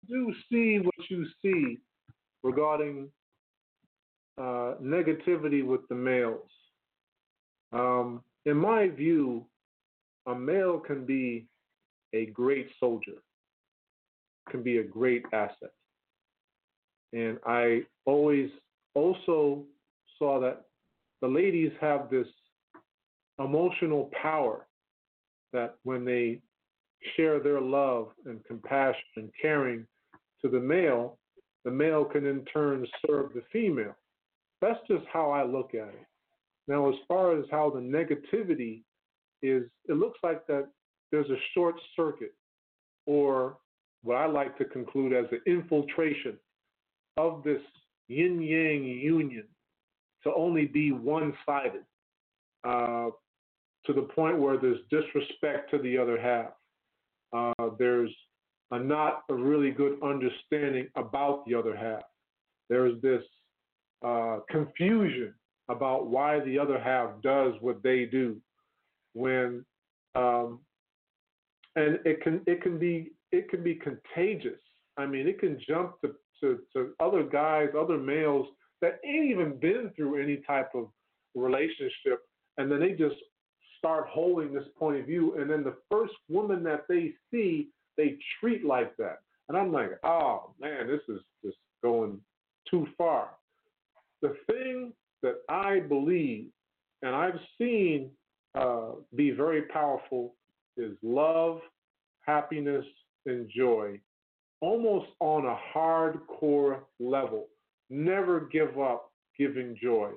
Do see what you see regarding uh, negativity with the males. Um, in my view, a male can be a great soldier, can be a great asset. And I always also saw that the ladies have this emotional power that when they share their love and compassion and caring to the male, the male can in turn serve the female. That's just how I look at it. Now, as far as how the negativity is, it looks like that there's a short circuit, or what I like to conclude as an infiltration of this yin yang union to only be one sided uh, to the point where there's disrespect to the other half. Uh, there's a not a really good understanding about the other half. There's this uh, confusion about why the other half does what they do when um, and it can it can be it can be contagious. I mean, it can jump to, to, to other guys, other males that ain't even been through any type of relationship, and then they just start holding this point of view, and then the first woman that they see, they treat like that. And I'm like, oh man, this is just going too far. The thing that I believe and I've seen uh, be very powerful is love, happiness, and joy, almost on a hardcore level. Never give up giving joy.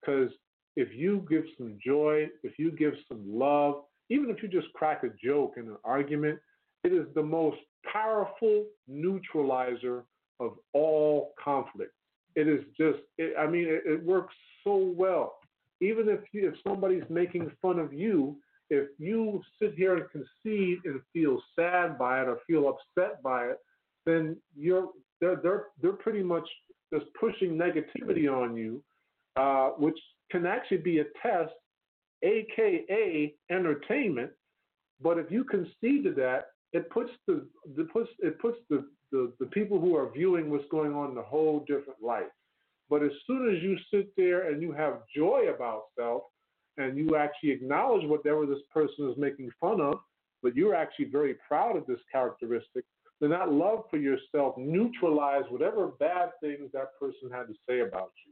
Because if you give some joy, if you give some love, even if you just crack a joke in an argument, it is the most powerful neutralizer of all conflict. It is just, it, I mean, it, it works so well. Even if you, if somebody's making fun of you, if you sit here and concede and feel sad by it or feel upset by it, then you're they're they're they're pretty much just pushing negativity on you, uh, which can actually be a test, aka entertainment. But if you concede to that, it puts the, the puts it puts the, the, the people who are viewing what's going on in a whole different light. But as soon as you sit there and you have joy about self, and you actually acknowledge whatever this person is making fun of, but you're actually very proud of this characteristic, then that love for yourself neutralize whatever bad things that person had to say about you.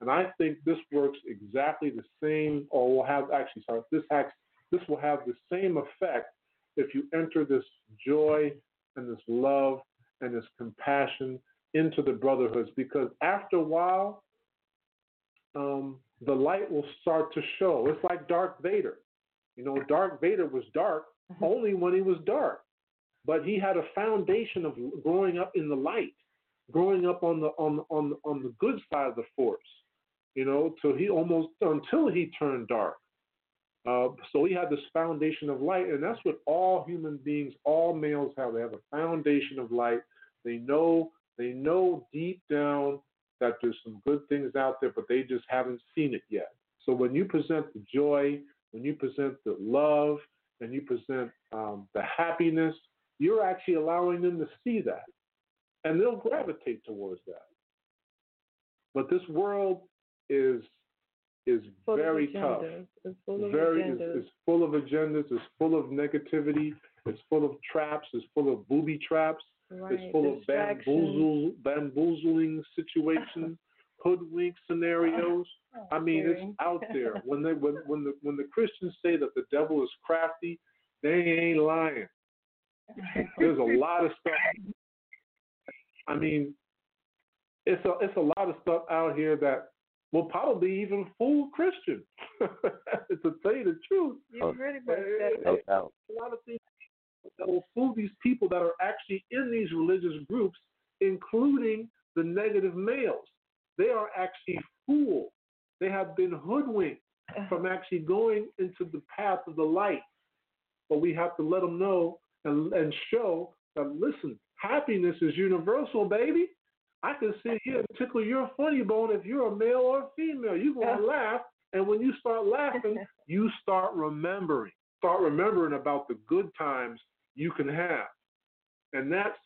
And I think this works exactly the same, or will have actually, sorry, this has, this will have the same effect if you enter this joy and this love and this compassion into the brotherhoods. Because after a while, um, the light will start to show. It's like Darth Vader. You know, Darth Vader was dark mm-hmm. only when he was dark, but he had a foundation of growing up in the light, growing up on the on on on the good side of the force. You know, so he almost until he turned dark. Uh, so he had this foundation of light, and that's what all human beings, all males have. They have a foundation of light. They know they know deep down that there's some good things out there, but they just haven't seen it yet. So when you present the joy, when you present the love, and you present um, the happiness, you're actually allowing them to see that, and they'll gravitate towards that. But this world is is full very tough. It's full of very agendas. It's, it's full of agendas. It's full of negativity. It's full of traps. It's full of booby traps. Right. It's full of bamboozle, bamboozling situations, hoodwink scenarios. Oh, I mean, scary. it's out there. When they when when the when the Christians say that the devil is crafty, they ain't lying. There's a lot of stuff. I mean, it's a it's a lot of stuff out here that will probably even fool Christians. to tell you the truth, You really put that. No doubt. a lot of things that will fool these people that are actually in these religious groups, including the negative males. They are actually fooled. They have been hoodwinked uh-huh. from actually going into the path of the light. But we have to let them know and, and show that, listen, happiness is universal, baby. I can sit here and tickle your funny bone if you're a male or a female. You're going to laugh. And when you start laughing, you start remembering. Start remembering about the good times you can have. And that's,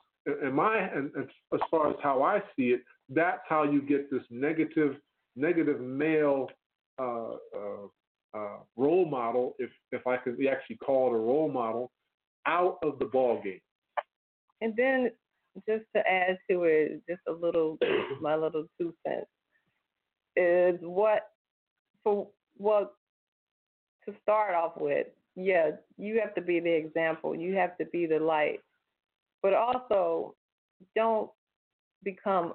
in my, and, and as far as how I see it, that's how you get this negative, negative male uh, uh, uh, role model, if if I could actually call it a role model, out of the ball game. And then just to add to it, just a little, my little two cents is what for what to start off with. Yeah, you have to be the example. You have to be the light, but also don't become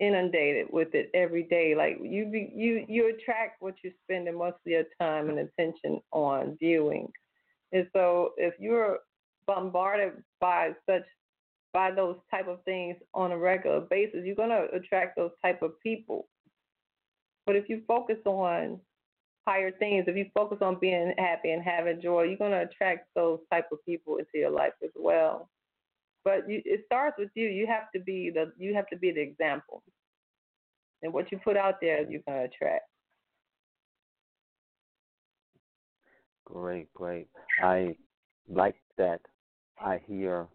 inundated with it every day. Like you, be, you, you attract what you're spending most of your time and attention on viewing. And so, if you're bombarded by such by those type of things on a regular basis, you're going to attract those type of people. But if you focus on higher things, if you focus on being happy and having joy, you're going to attract those type of people into your life as well. But you, it starts with you. You have to be the you have to be the example, and what you put out there, you're going to attract. Great, great. I like that. I hear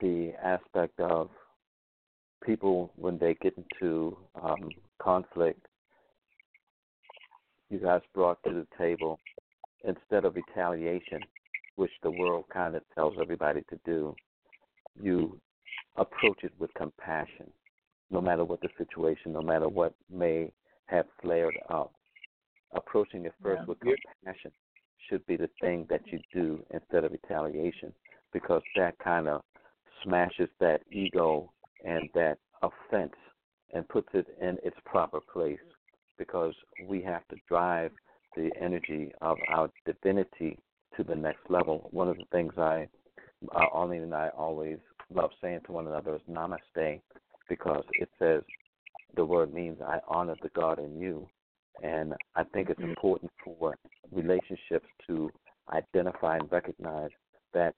the aspect of people when they get into um, conflict, you guys brought to the table instead of retaliation, which the world kind of tells everybody to do, you approach it with compassion, no matter what the situation, no matter what may have flared up. Approaching it first yeah. with compassion should be the thing that you do instead of retaliation, because that kind of smashes that ego and that offense and puts it in its proper place because we have to drive the energy of our divinity to the next level. One of the things I, uh, Arlene and I always love saying to one another is namaste because it says the word means I honor the God in you. And I think it's mm-hmm. important for relationships to identify and recognize that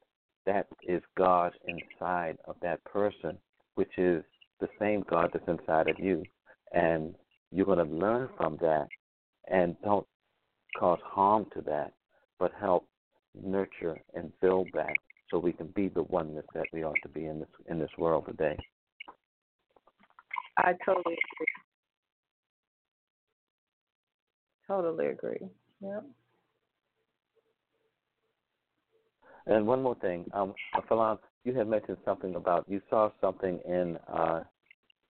that is God inside of that person, which is the same God that's inside of you. And you're going to learn from that and don't cause harm to that, but help nurture and build that so we can be the oneness that we ought to be in this in this world today. I totally agree. Totally agree. Yep. And one more thing, um, Fe'Laun, you had mentioned something about you saw something in uh,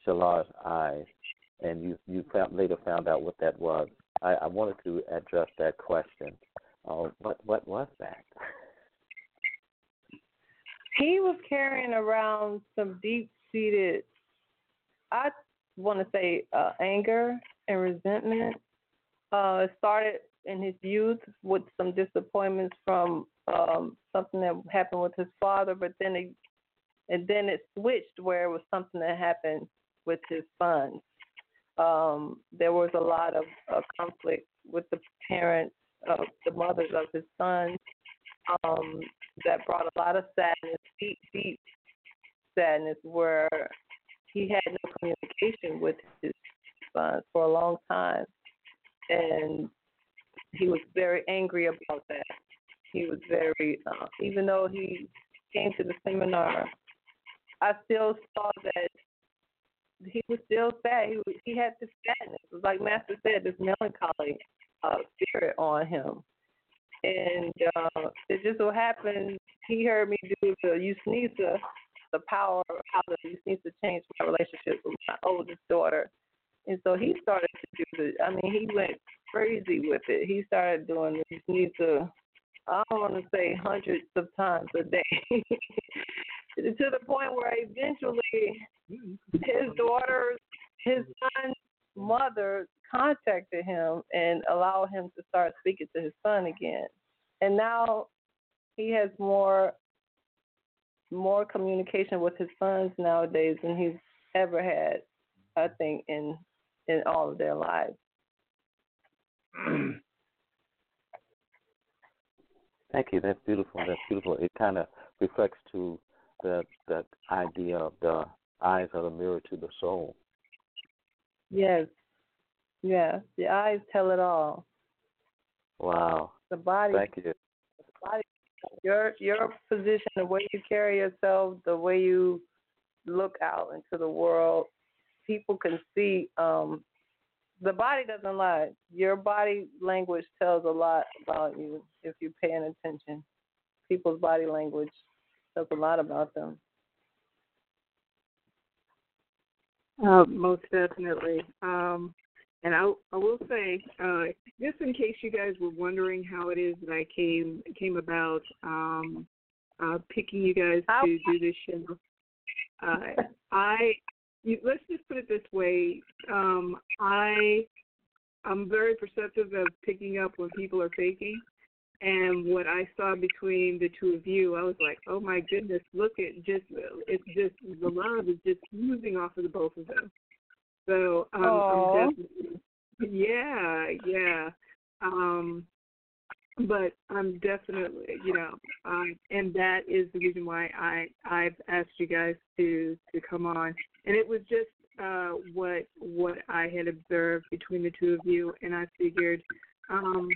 Shalar's eyes, and you you found, later found out what that was. I, I wanted to address that question. Uh, what what was that? He was carrying around some deep seated, I want to say, uh, anger and resentment. Uh, it started in his youth with some disappointments from um, something that happened with his father, but then it and then it switched where it was something that happened with his sons. Um, there was a lot of uh, conflict with the parents, uh, the mothers of his sons, um, that brought a lot of sadness, deep, deep sadness, where he had no communication with his sons for a long time, and he was very angry about that. He was very, uh, even though he came to the seminar, I still saw that he was still sad. He he had this sadness, like Master said, this melancholy uh, spirit on him. And uh, it just so happened he heard me do the Usnisa, the power of how the Usnisa changed my relationship with my oldest daughter. And so he started to do the. I mean, he went crazy with it. He started doing the Usnisa I don't want to say hundreds of times a day, to the point where eventually his daughter's, his son's mother contacted him and allowed him to start speaking to his son again. And now he has more more communication with his sons nowadays than he's ever had, I think, in in all of their lives. Thank you. That's beautiful. That's beautiful. It kind of reflects to the the idea of the eyes are the mirror to the soul. Yes. Yes. The eyes tell it all. Wow. The body. Thank you. The body. Your your position, the way you carry yourself, the way you look out into the world, people can see um, the body doesn't lie. Your body language tells a lot about you if you're paying attention. People's body language tells a lot about them. Uh, most definitely. Um, and I, I will say, uh, just in case you guys were wondering how it is that I came came about um, uh, picking you guys to do this show, uh, I you, let's just put it this way: um, I I'm very perceptive of picking up when people are faking. And what I saw between the two of you, I was like, "Oh my goodness! Look at just it's just the love is just oozing off of the both of them." So um, I'm definitely, yeah, yeah. Um, but I'm definitely, you know, um, and that is the reason why I I've asked you guys to to come on, and it was just uh, what what I had observed between the two of you, and I figured, um,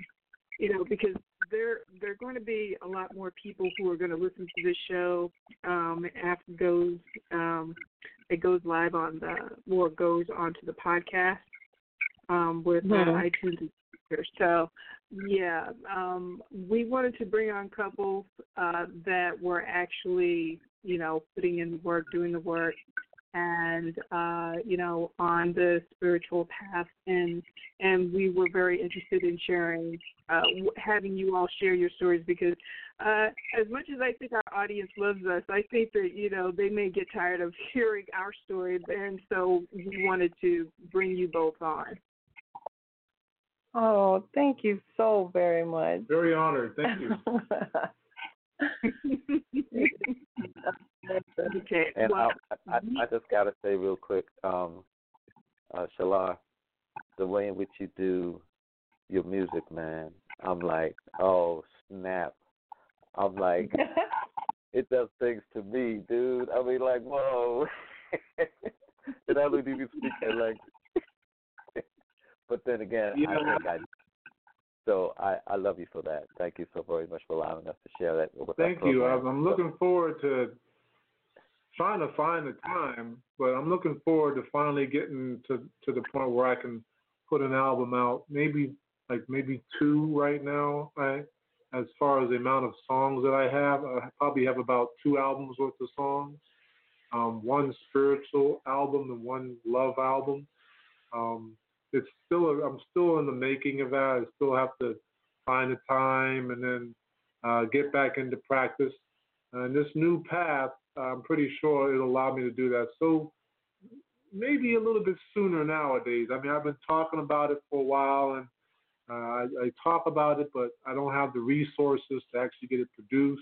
you know, because there there are going to be a lot more people who are going to listen to this show um, after it goes um, it goes live on the or goes onto the podcast um, with uh, mm-hmm. iTunes. So yeah, um, we wanted to bring on couples uh, that were actually you know putting in the work, doing the work, and uh, you know on the spiritual path and and we were very interested in sharing uh, having you all share your stories because uh, as much as I think our audience loves us, I think that you know they may get tired of hearing our story, and so we wanted to bring you both on. Oh, thank you so very much. Very honored. Thank you. okay. And well, I, I, I just gotta say real quick, um, uh, Shalar, the way in which you do your music, man, I'm like, oh snap! I'm like, it does things to me, dude. I mean, like, whoa. and I don't even speak that like. But then again, yeah. I think I so I, I love you for that. Thank you so very much for allowing us to share that with Thank you. I'm looking forward to trying to find the time, but I'm looking forward to finally getting to to the point where I can put an album out. Maybe like maybe two right now. I as far as the amount of songs that I have, I probably have about two albums worth of songs. Um, one spiritual album and one love album. Um, it's still I'm still in the making of that. I still have to find the time and then uh, get back into practice. And this new path, I'm pretty sure it'll allow me to do that. So maybe a little bit sooner nowadays. I mean, I've been talking about it for a while and uh, I, I, talk about it, but I don't have the resources to actually get it produced.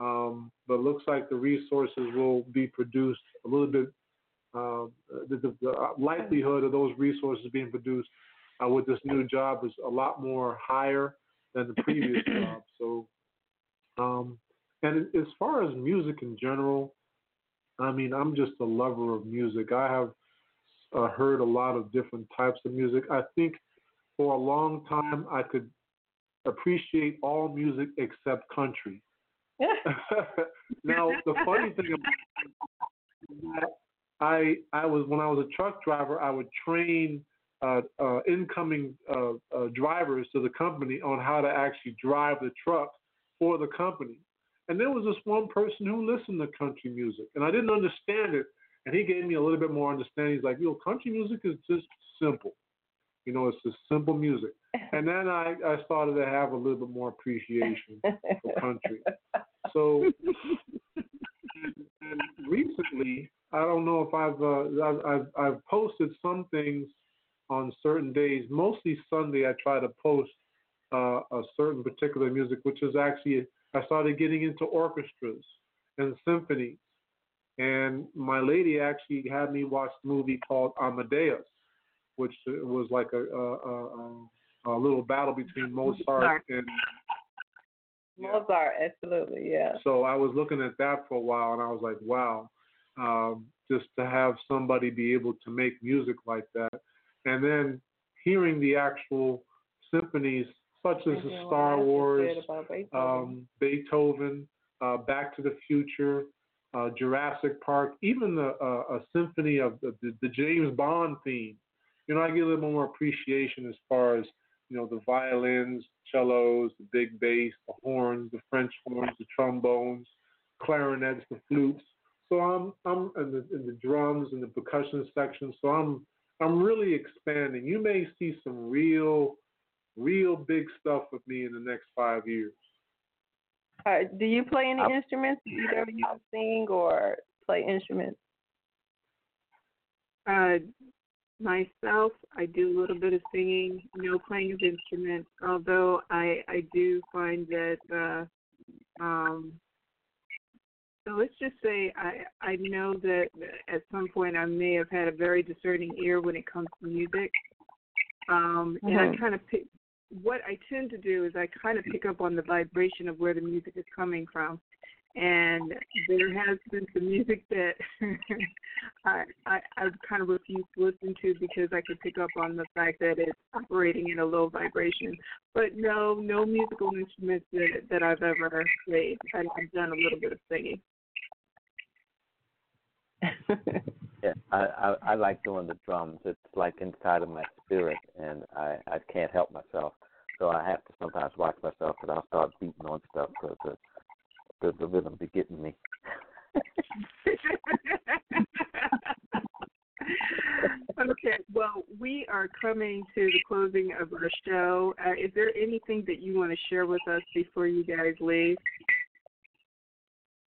Um, but it looks like the resources will be produced a little bit uh, the, the, the, likelihood of those resources being produced uh, with this new job is a lot more higher than the previous job. So, um, and as far as music in general, I mean, I'm just a lover of music. I have uh, heard a lot of different types of music. I think for a long time I could appreciate all music except country. now, the funny thing about I I was when I was a truck driver, I would train uh, uh, incoming uh, uh, drivers to the company on how to actually drive the truck for the company. And there was this one person who listened to country music, and I didn't understand it. And he gave me a little bit more understanding. He's like, "Yo, country music is just simple. You know, it's just simple music." And then I I started to have a little bit more appreciation for country. So, and, recently, I don't know if I've, uh, I've I've posted some things on certain days. Mostly Sunday, I try to post uh, a certain particular music, which is actually I started getting into orchestras and symphonies. And my lady actually had me watch a movie called Amadeus, which was like a, a, a, a little battle between Mozart and Mozart, absolutely, yeah. So I was looking at that for a while, and I was like, wow um, just to have somebody be able to make music like that. And then hearing the actual symphonies, such as the Star Wars, Beethoven, um, Beethoven uh, Back to the Future, uh, Jurassic Park, even the uh, a symphony of the, the, the James Bond theme. You know, I get a little more appreciation as far as you know the violins, cellos, the big bass, the horns, the French horns, the trombones, clarinets, the flutes. so I'm I'm in the in the drums and the percussion section. So I'm I'm really expanding. You may see some real real big stuff with me in the next five years. Uh, do you play any I- instruments? Do either you sing or play instruments? Uh, myself, I do a little bit of singing, no playing of instruments. Although I I do find that uh, um, so let's just say I I know that at some point I may have had a very discerning ear when it comes to music. Um, and I Mhm. kind of pick what I tend to do is I kind of pick up on the vibration of where the music is coming from. And there has been some music that I, I I've kind of refused to listen to because I could pick up on the fact that it's operating in a low vibration. But no, no musical instruments that that I've ever played. I, I've done a little bit of singing. Yeah, I, I I like doing the drums. It's like inside of my spirit, and I I can't help myself. So I have to sometimes watch myself, and I'll start beating on stuff because the the rhythm be getting me. okay, well, we are coming to the closing of our show. Uh, is there anything that you want to share with us before you guys leave?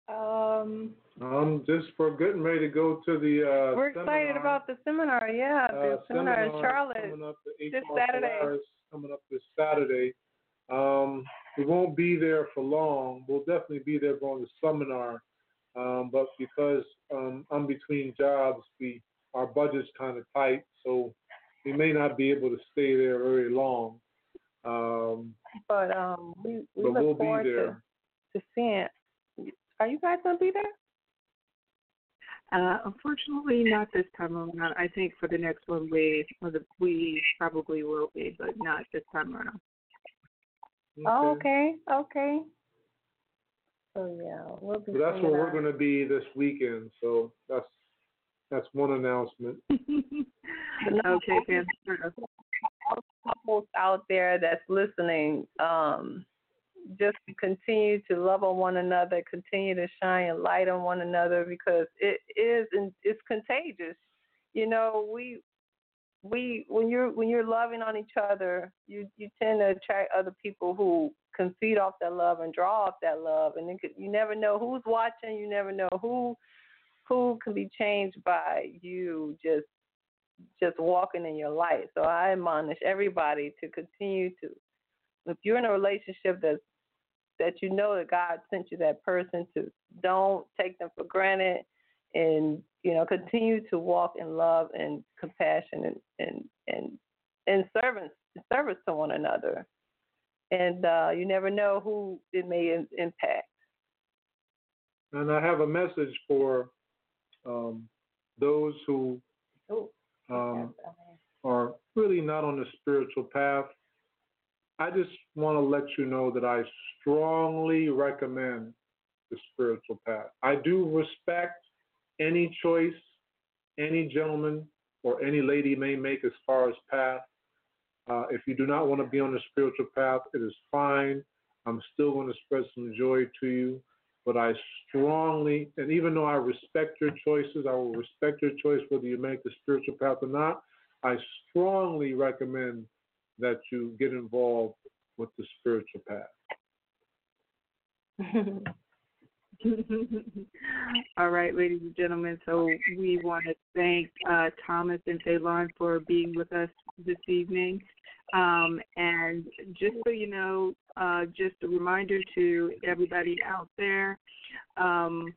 um, Um, just for getting ready to go to the uh, we're excited seminar. about the seminar. Yeah, the uh, seminar in Charlotte. coming up, this Saturday. Coming up this Saturday. Um, we won't be there for long. We'll definitely be there for the seminar, um, but because um, I'm between jobs, we our budget's kind of tight, so we may not be able to stay there very long. Um, But um, we we but look we'll be forward there. to to seeing. Are you guys gonna be there? Uh, unfortunately, not this time around. I think for the next one, we we probably will be, but not this time around. Oh, okay, okay. So yeah, we'll be. So that's where we're going to be this weekend. So that's that's one announcement. okay, couples out there that's listening, um, just continue to love on one another, continue to shine a light on one another because it is and it's contagious. You know, we we when you're when you're loving on each other, you you tend to attract other people who can feed off that love and draw off that love, and you never know who's watching. You never know who who can be changed by you just just walking in your light. So I admonish everybody to continue to, if you're in a relationship that that you know that God sent you that person to, don't take them for granted, and you know continue to walk in love and compassion and and and, and service service to one another. And uh, you never know who it may in, impact. And I have a message for um, those who um, are really not on the spiritual path. I just want to let you know that I strongly recommend the spiritual path. I do respect any choice any gentleman or any lady may make as far as path. Uh, if you do not want to be on the spiritual path, it is fine. I'm still going to spread some joy to you. But I strongly, and even though I respect your choices, I will respect your choice whether you make the spiritual path or not. I strongly recommend that you get involved with the spiritual path. All right, ladies and gentlemen. So we want to thank uh, Thomas and Fe'Laun for being with us this evening. Um, and just so you know, uh, just a reminder to everybody out there, um,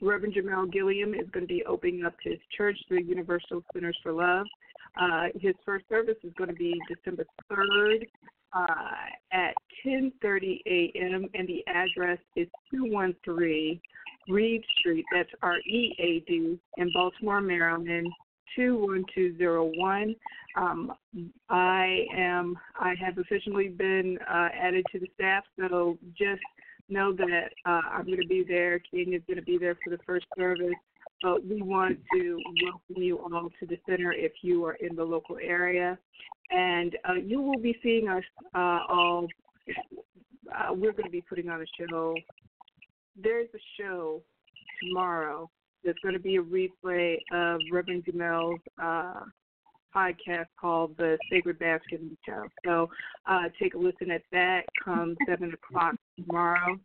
Reverend Jamel Gilliam is going to be opening up his church, the Universal Centers for Love. Uh, his first service is going to be December 3rd uh, at 10:30 a.m. and the address is 213 Read Street. That's R-E-A-D in Baltimore, Maryland. 21201. Um, I am. I have officially been uh, added to the staff, so just know that uh, I'm going to be there. King is going to be there for the first service. But we want to welcome you all to the center if you are in the local area, and uh, you will be seeing us uh, all. Uh, we're going to be putting on a show. There's a show tomorrow there's going to be a replay of Reverend Jamel's uh, podcast called The Sacred Basket Show. So uh, take a listen at that come 7 o'clock tomorrow.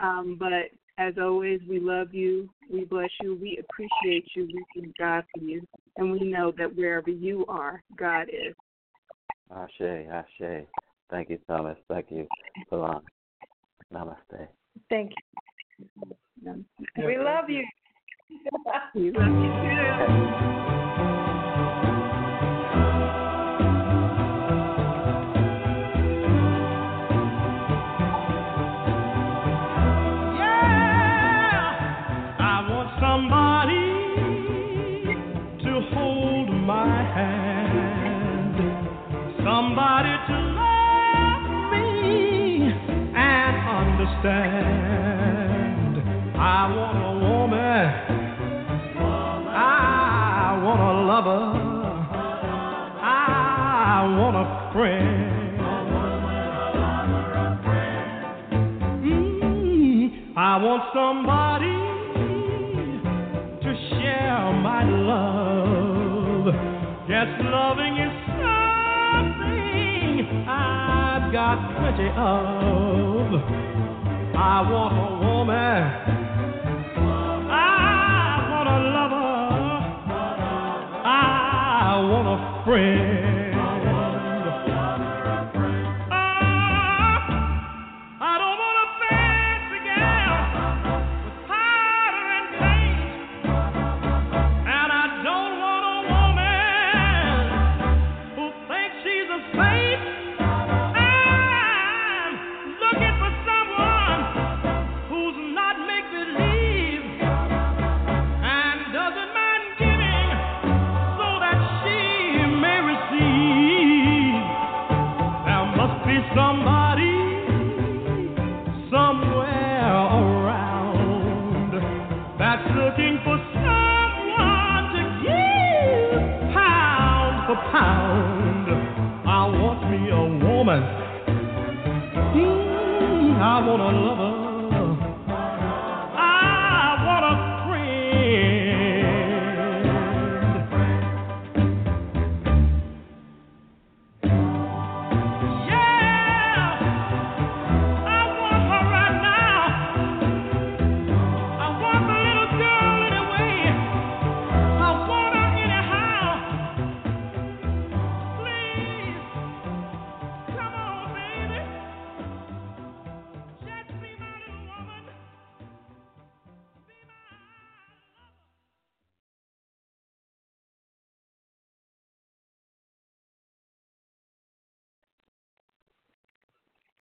Um, but as always, we love you. We bless you. We appreciate you. We thank God for you. And we know that wherever you are, God is. Ashe, Ashe. Thank you, Thomas. Thank you, Fe'Laun. Namaste. Thank you. We love you. we love you too. I want somebody to share my love. Yes, loving is something I've got plenty of. I want a woman. I want a lover. I want a friend. I want